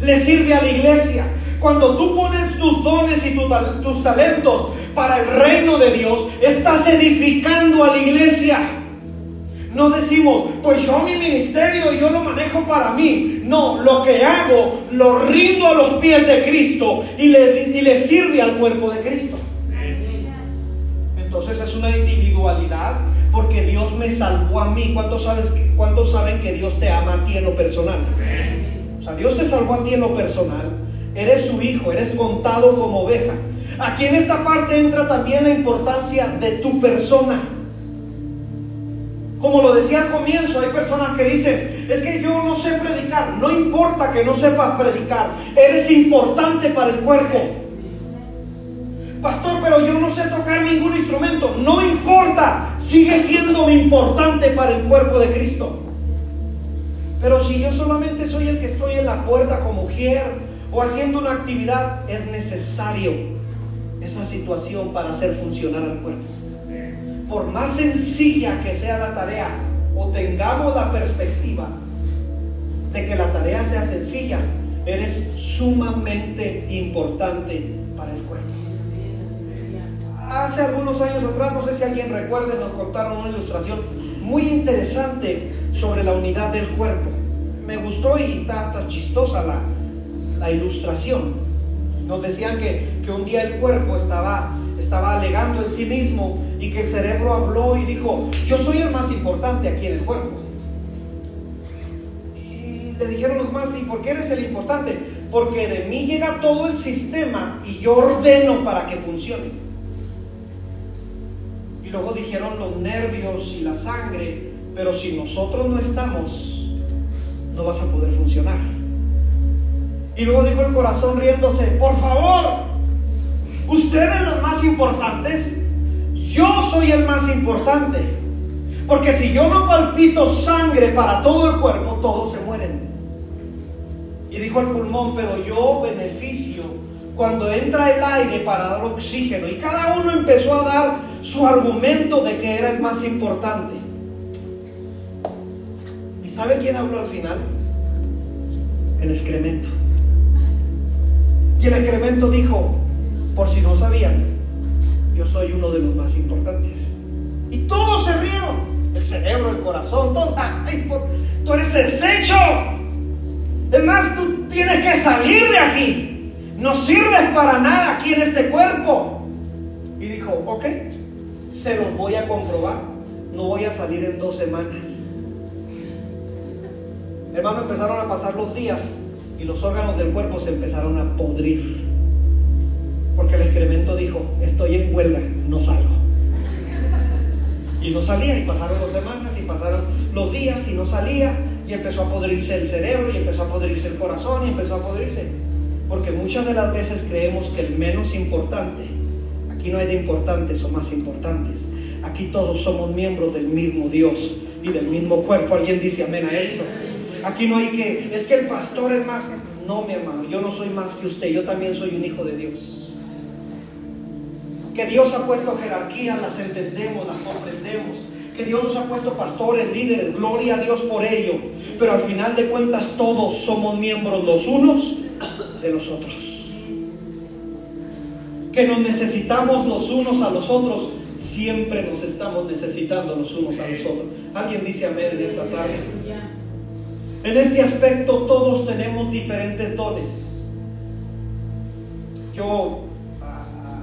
le sirve a la iglesia. Cuando tú pones tus dones y tus talentos para el reino de Dios, estás edificando a la iglesia. No decimos, pues yo mi ministerio yo lo manejo para mí. No, lo que hago lo rindo a los pies de Cristo y le, y le sirve al cuerpo de Cristo. Entonces es una individualidad porque Dios me salvó a mí. ¿Cuántos, sabes, ¿Cuántos saben que Dios te ama a ti en lo personal? O sea, Dios te salvó a ti en lo personal. Eres su hijo, eres contado como oveja. Aquí en esta parte entra también la importancia de tu persona. Como lo decía al comienzo, hay personas que dicen, es que yo no sé predicar. No importa que no sepas predicar, eres importante para el cuerpo. Pastor, pero yo no sé tocar ningún instrumento. No importa, sigue siendo importante para el cuerpo de Cristo. Pero si yo solamente soy el que estoy en la puerta como mujer o haciendo una actividad, es necesario esa situación para hacer funcionar al cuerpo. Por más sencilla que sea la tarea o tengamos la perspectiva de que la tarea sea sencilla, eres sumamente importante para el cuerpo hace algunos años atrás, no sé si alguien recuerde, nos contaron una ilustración muy interesante sobre la unidad del cuerpo. Me gustó y está hasta chistosa la, la ilustración. Nos decían que, que, un día el cuerpo estaba, estaba alegando en sí mismo y que el cerebro habló y dijo, yo soy el más importante aquí en el cuerpo. Y le dijeron los más, ¿y por qué eres el importante? porque de mí llega todo el sistema y yo ordeno para que funcione. Y luego dijeron los nervios y la sangre, pero si nosotros no estamos, no vas a poder funcionar. Y luego dijo el corazón riéndose, por favor, ustedes los más importantes, yo soy el más importante. Porque si yo no palpito sangre para todo el cuerpo, todos se mueren. Y dijo el pulmón, pero yo beneficio cuando entra el aire para dar oxígeno. Y cada uno empezó a dar su argumento de que era el más importante. ¿Y sabe quién habló al final? El excremento. Y el excremento dijo, por si no sabían, yo soy uno de los más importantes. Y todos se rieron. El cerebro, el corazón, todo. tú eres desecho. Es más, tú tienes que salir de aquí. No sirves para nada aquí en este cuerpo. Y dijo, ok, se los voy a comprobar. No voy a salir en dos semanas. Hermano, empezaron a pasar los días y los órganos del cuerpo se empezaron a podrir. Porque el excremento dijo, estoy en huelga, no salgo. Y no salía, y pasaron las semanas, y pasaron los días, y no salía, y empezó a podrirse el cerebro, y empezó a podrirse el corazón, y empezó a podrirse. Porque muchas de las veces creemos que el menos importante, aquí no hay de importantes o más importantes, aquí todos somos miembros del mismo Dios y del mismo cuerpo. Alguien dice amén a esto. Aquí no hay que, es que el pastor es más. No, mi hermano, yo no soy más que usted, yo también soy un hijo de Dios. Que Dios ha puesto jerarquías, las entendemos, las comprendemos. Que Dios nos ha puesto pastores, líderes, gloria a Dios por ello. Pero al final de cuentas todos somos miembros los unos de los otros. Que nos necesitamos los unos a los otros. Siempre nos estamos necesitando los unos a los otros. ¿Alguien dice amén en esta tarde? En este aspecto todos tenemos diferentes dones. Yo ah, ah,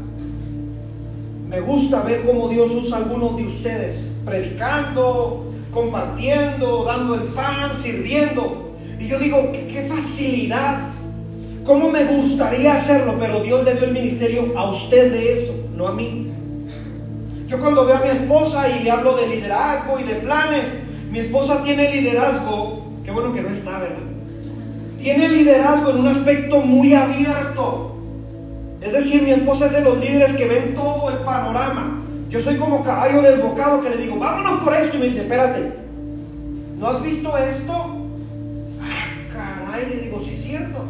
me gusta ver cómo Dios usa a algunos de ustedes predicando, compartiendo, dando el pan, sirviendo. Y yo digo, qué, qué facilidad. ¿Cómo me gustaría hacerlo? Pero Dios le dio el ministerio a usted de eso, no a mí. Yo cuando veo a mi esposa y le hablo de liderazgo y de planes, mi esposa tiene liderazgo Qué bueno que no está, ¿verdad? Tiene liderazgo en un aspecto muy abierto. Es decir, mi esposa es de los líderes que ven todo el panorama. Yo soy como caballo desbocado que le digo, vámonos por esto. Y me dice, espérate, ¿no has visto esto? Ah, caray, le digo, sí es cierto.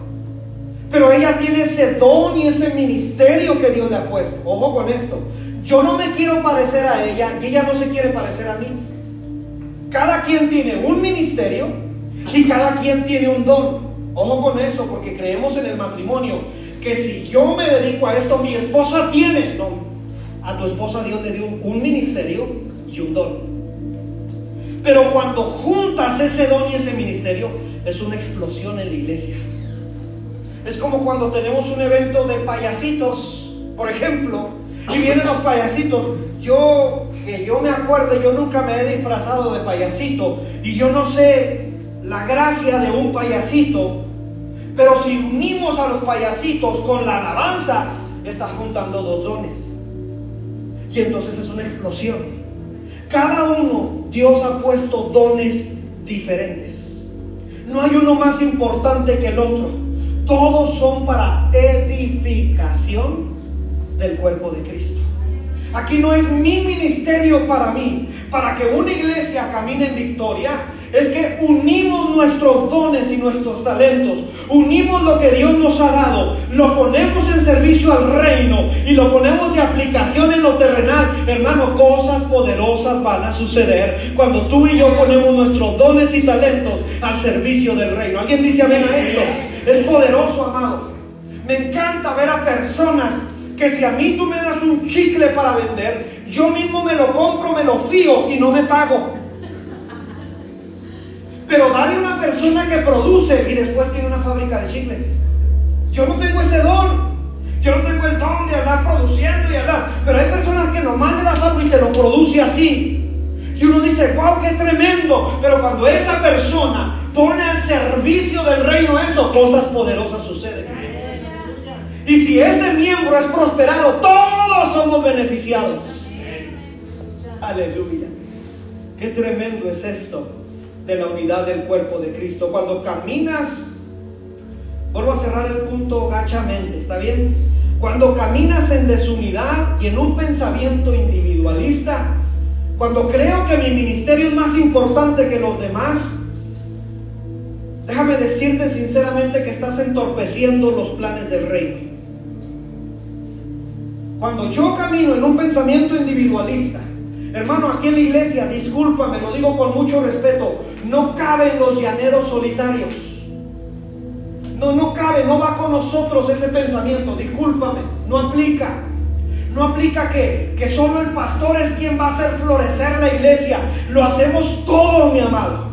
Pero ella tiene ese don y ese ministerio que Dios le ha puesto. Ojo con esto. Yo no me quiero parecer a ella y ella no se quiere parecer a mí. Cada quien tiene un ministerio y cada quien tiene un don. Ojo con eso, porque creemos en el matrimonio. Que si yo me dedico a esto, mi esposa tiene. No, a tu esposa Dios le dio un ministerio y un don. Pero cuando juntas ese don y ese ministerio, es una explosión en la iglesia. Es como cuando tenemos un evento de payasitos, por ejemplo, y vienen los payasitos. Yo, que yo me acuerde, yo nunca me he disfrazado de payasito y yo no sé la gracia de un payasito, pero si unimos a los payasitos con la alabanza, estás juntando dos dones. Y entonces es una explosión. Cada uno, Dios ha puesto dones diferentes. No hay uno más importante que el otro. Todos son para edificación del cuerpo de Cristo. Aquí no es mi ministerio para mí, para que una iglesia camine en victoria, es que unimos nuestros dones y nuestros talentos, unimos lo que Dios nos ha dado, lo ponemos en servicio al reino y lo ponemos de aplicación en lo terrenal. Hermano, cosas poderosas van a suceder cuando tú y yo ponemos nuestros dones y talentos al servicio del reino. ¿Alguien dice amén a esto? Es poderoso, amado. Me encanta ver a personas que si a mí tú me das un chicle para vender, yo mismo me lo compro, me lo fío y no me pago. Pero dale a una persona que produce y después tiene una fábrica de chicles. Yo no tengo ese don. Yo no tengo el don de andar produciendo y hablar. Pero hay personas que nomás le das algo y te lo produce así. Y uno dice, wow, qué tremendo. Pero cuando esa persona pone al servicio del reino eso, cosas poderosas suceden. Y si ese miembro es prosperado, todos somos beneficiados. Aleluya. Qué tremendo es esto de la unidad del cuerpo de Cristo. Cuando caminas, vuelvo a cerrar el punto gachamente, ¿está bien? Cuando caminas en desunidad y en un pensamiento individualista, cuando creo que mi ministerio es más importante que los demás, déjame decirte sinceramente que estás entorpeciendo los planes del reino. Cuando yo camino en un pensamiento individualista, hermano, aquí en la iglesia, discúlpame, lo digo con mucho respeto, no caben los llaneros solitarios. No, no cabe, no va con nosotros ese pensamiento, discúlpame, no aplica. No aplica que, que solo el pastor es quien va a hacer florecer la iglesia. Lo hacemos todos, mi amado.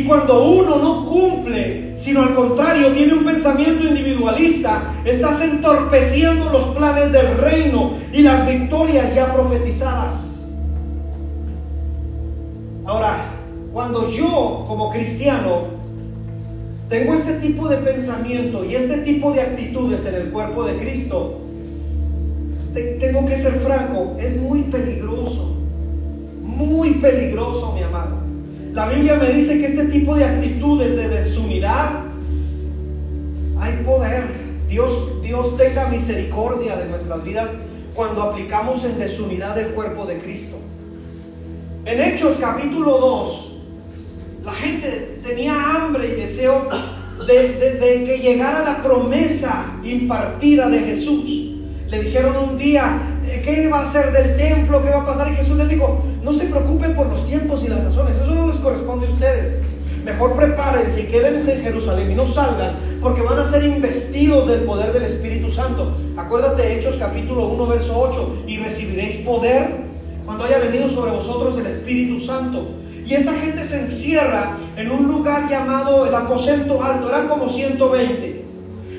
Y cuando uno no cumple, sino al contrario, tiene un pensamiento individualista, estás entorpeciendo los planes del reino y las victorias ya profetizadas. Ahora, cuando yo como cristiano tengo este tipo de pensamiento y este tipo de actitudes en el cuerpo de Cristo, tengo que ser franco, es muy peligroso, muy peligroso, mi amado. La Biblia me dice que este tipo de actitudes de desunidad, hay poder. Dios, Dios tenga misericordia de nuestras vidas cuando aplicamos en desunidad el cuerpo de Cristo. En Hechos capítulo 2, la gente tenía hambre y deseo de, que llegara la promesa impartida de Jesús. Le dijeron un día, ¿qué va a ser del templo? ¿Qué va a pasar? Y Jesús les dijo, no se preocupen por los tiempos y las sazones, eso no les corresponde a ustedes. Mejor prepárense y quédense en Jerusalén y no salgan, porque van a ser investidos del poder del Espíritu Santo. Acuérdate Hechos capítulo 1, verso 8, y recibiréis poder cuando haya venido sobre vosotros el Espíritu Santo. Y esta gente se encierra en un lugar llamado el aposento alto, eran como 120.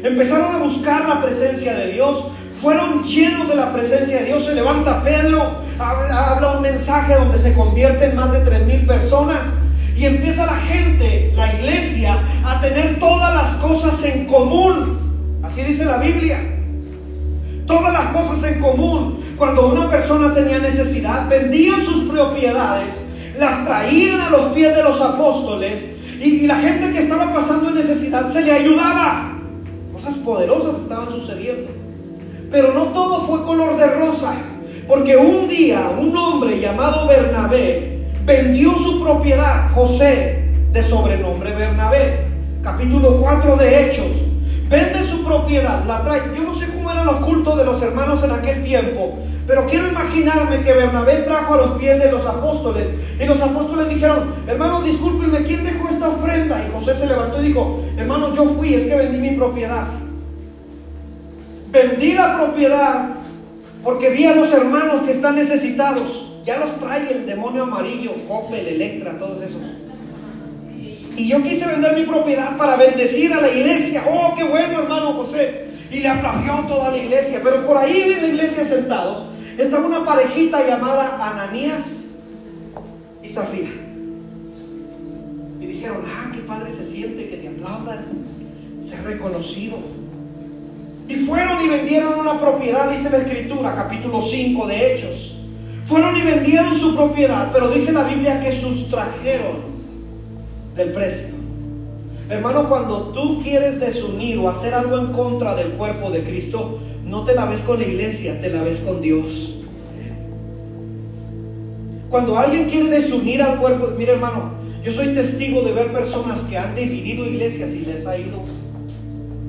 Empezaron a buscar la presencia de Dios, fueron llenos de la presencia de Dios. Se levanta Pedro, habla un mensaje donde se convierten más de tres mil personas. Y empieza la gente, la iglesia, a tener todas las cosas en común. Así dice la Biblia. Todas las cosas en común. Cuando una persona tenía necesidad, vendían sus propiedades las traían a los pies de los apóstoles y, la gente que estaba pasando en necesidad se le ayudaba. Cosas poderosas estaban sucediendo. Pero no todo fue color de rosa, porque un día un hombre llamado Bernabé vendió su propiedad, José, de sobrenombre Bernabé, capítulo 4 de Hechos, vende su propiedad, la trae. Yo no sé cómo eran los cultos de los hermanos en aquel tiempo, pero quiero imaginarme que Bernabé trajo a los pies de los apóstoles y los apóstoles dijeron, hermanos, discúlpenme, ¿quién dejó esta ofrenda? Y José se levantó y dijo, hermano, yo fui, es que vendí mi propiedad. Vendí la propiedad porque vi a los hermanos que están necesitados. Ya los trae el demonio amarillo, Coppel, Electra, todos esos. Y yo quise vender mi propiedad para bendecir a la iglesia. Oh, qué bueno, hermano José. Y le aplaudió toda la iglesia. Pero por ahí en la iglesia sentados estaba una parejita llamada Ananías y Zafira. Y dijeron, ah, qué padre se siente que te aplaudan, ser reconocido. Y fueron y vendieron una propiedad, dice la escritura, capítulo 5 de Hechos. Fueron y vendieron su propiedad, pero dice la Biblia que sustrajeron del precio. Hermano, cuando tú quieres desunir o hacer algo en contra del cuerpo de Cristo, no te la ves con la iglesia, te la ves con Dios. Cuando alguien quiere desunir al cuerpo, mire hermano, yo soy testigo de ver personas que han dividido iglesias y les ha ido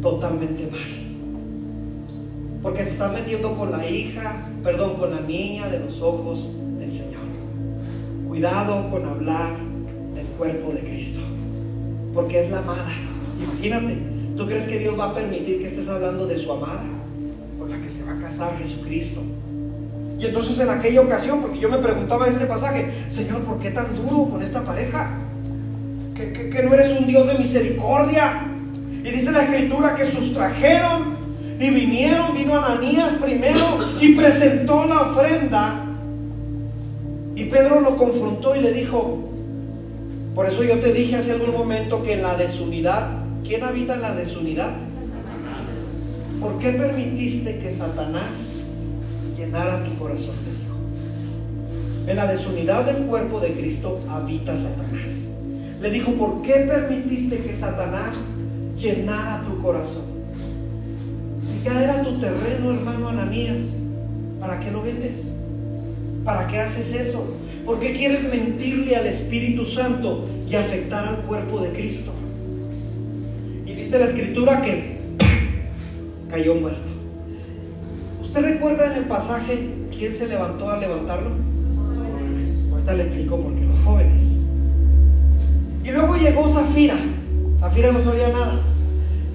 totalmente mal. Porque te están metiendo con la hija, perdón, con la niña de los ojos del Señor. Cuidado con hablar del cuerpo de Cristo porque es la amada. Imagínate, ¿tú crees que Dios va a permitir que estés hablando de su amada? Con la que se va a casar Jesucristo. Y entonces en aquella ocasión, porque yo me preguntaba este pasaje, Señor, ¿por qué tan duro con esta pareja? ¿Que, que no eres un Dios de misericordia? Y dice la escritura que sustrajeron y vinieron, vino Ananías primero y presentó la ofrenda. Y Pedro lo confrontó y le dijo, Por eso yo te dije hace algún momento que en la desunidad, ¿quién habita en la desunidad? ¿Por qué permitiste que Satanás llenara tu corazón de Dios? En la desunidad del cuerpo de Cristo habita Satanás. Le dijo, ¿por qué permitiste que Satanás llenara tu corazón? Si ya era tu terreno, hermano Ananías, ¿para qué lo vendes? ¿Para qué haces eso? ¿Por qué quieres mentirle al Espíritu Santo y afectar al cuerpo de Cristo? Y dice la escritura que cayó muerto. ¿Usted recuerda en el pasaje quién se levantó a levantarlo? Ahorita le explico por qué los jóvenes. Y luego llegó Zafira. Zafira no sabía nada.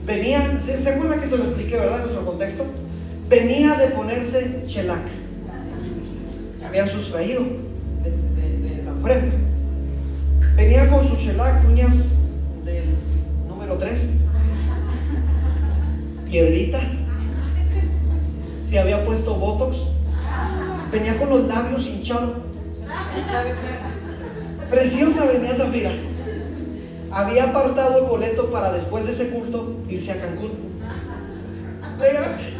Venía, ¿se, acuerda que se lo expliqué, verdad, en nuestro contexto? Venía de ponerse chelac. Habían sustraído de, la frente. Venía con su chelac, uñas del número 3, piedritas. Se había puesto botox. Venía con los labios hinchados. Preciosa venía Zafira había apartado el boleto para después de ese culto irse a Cancún.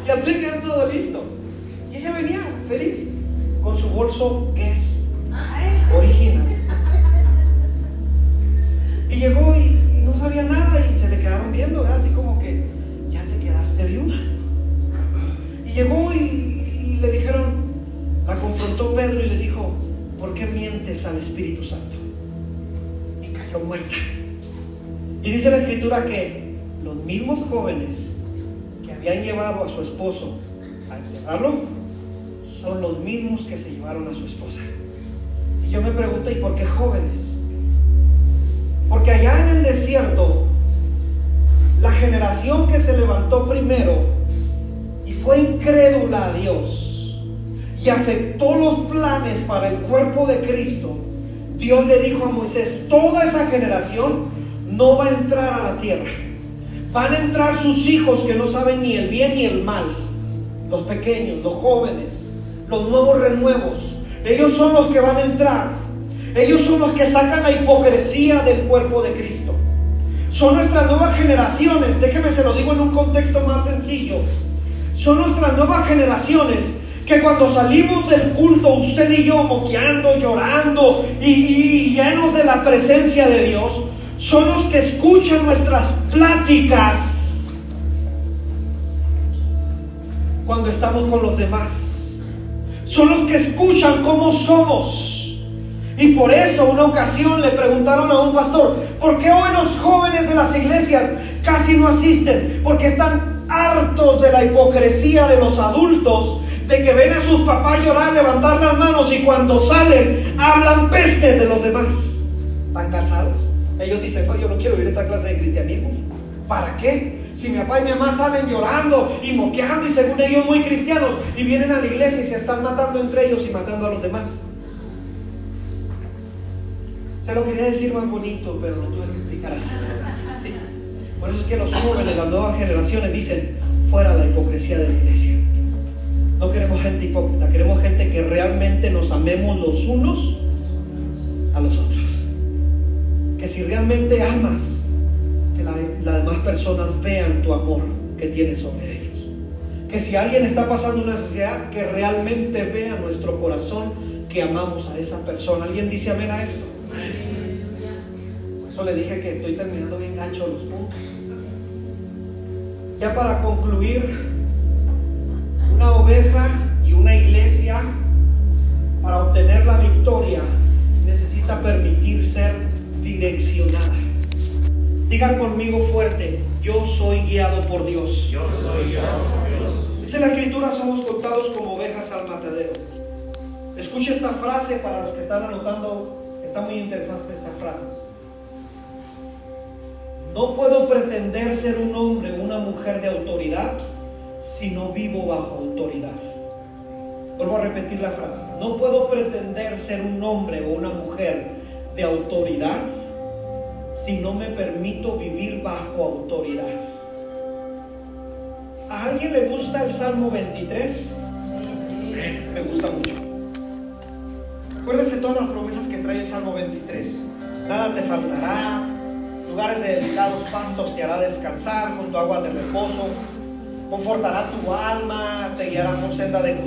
Ya tenía todo listo. Y ella venía feliz con su bolso Guess original. Y llegó y, no sabía nada y se le quedaron viendo, así como que ya te quedaste viuda. Y llegó y, y le dijeron, la confrontó Pedro y le dijo, ¿por qué mientes al Espíritu Santo? Y cayó muerta. Y dice la escritura que los mismos jóvenes que habían llevado a su esposo a enterrarlo son los mismos que se llevaron a su esposa. Y yo me pregunto, ¿y por qué jóvenes? Porque allá en el desierto, la generación que se levantó primero y fue incrédula a Dios y afectó los planes para el cuerpo de Cristo, Dios le dijo a Moisés, toda esa generación no va a entrar a la tierra. Van a entrar sus hijos que no saben ni el bien ni el mal. Los pequeños, los jóvenes, los nuevos renuevos. Ellos son los que van a entrar. Ellos son los que sacan la hipocresía del cuerpo de Cristo. Son nuestras nuevas generaciones. Déjeme se lo digo en un contexto más sencillo. Son nuestras nuevas generaciones que cuando salimos del culto, usted y yo moqueando, llorando y, y llenos de la presencia de Dios, son los que escuchan nuestras pláticas cuando estamos con los demás. Son los que escuchan cómo somos. Y por eso una ocasión le preguntaron a un pastor, ¿por qué hoy los jóvenes de las iglesias casi no asisten? Porque están hartos de la hipocresía de los adultos, de que ven a sus papás llorar, levantar las manos y cuando salen hablan pestes de los demás. ¿Están cansados? Ellos dicen, yo no quiero vivir esta clase de cristianismo. ¿Para qué? Si mi papá y mi mamá salen llorando y moqueando y según ellos muy cristianos y vienen a la iglesia y se están matando entre ellos y matando a los demás. Se lo quería decir más bonito, pero lo tuve que explicar así. Por eso es que los jóvenes, las nuevas generaciones dicen, fuera la hipocresía de la iglesia. No queremos gente hipócrita, queremos gente que realmente nos amemos los unos a los otros que si realmente amas, que las demás personas vean tu amor que tienes sobre ellos. Que si alguien está pasando una necesidad, que realmente vea nuestro corazón que amamos a esa persona. ¿Alguien dice amén a esto? Por eso le dije que estoy terminando bien gancho los puntos. Ya para concluir, una oveja y una iglesia, para obtener la victoria, necesita permitir ser direccionada. Digan conmigo fuerte, yo soy guiado por Dios. Yo soy guiado por Dios. Dice la escritura, somos contados como ovejas al matadero. Escuche esta frase para los que están anotando, está muy interesante esta frase. No puedo pretender ser un hombre o una mujer de autoridad si no vivo bajo autoridad. Vuelvo a repetir la frase. No puedo pretender ser un hombre o una mujer de autoridad si no me permito vivir bajo autoridad. ¿A alguien le gusta el Salmo 23? Me gusta mucho. Acuérdese todas las promesas que trae el Salmo 23. Nada te faltará, lugares de delicados pastos te hará descansar, junto a aguas de reposo, confortará tu alma, te guiará por senda de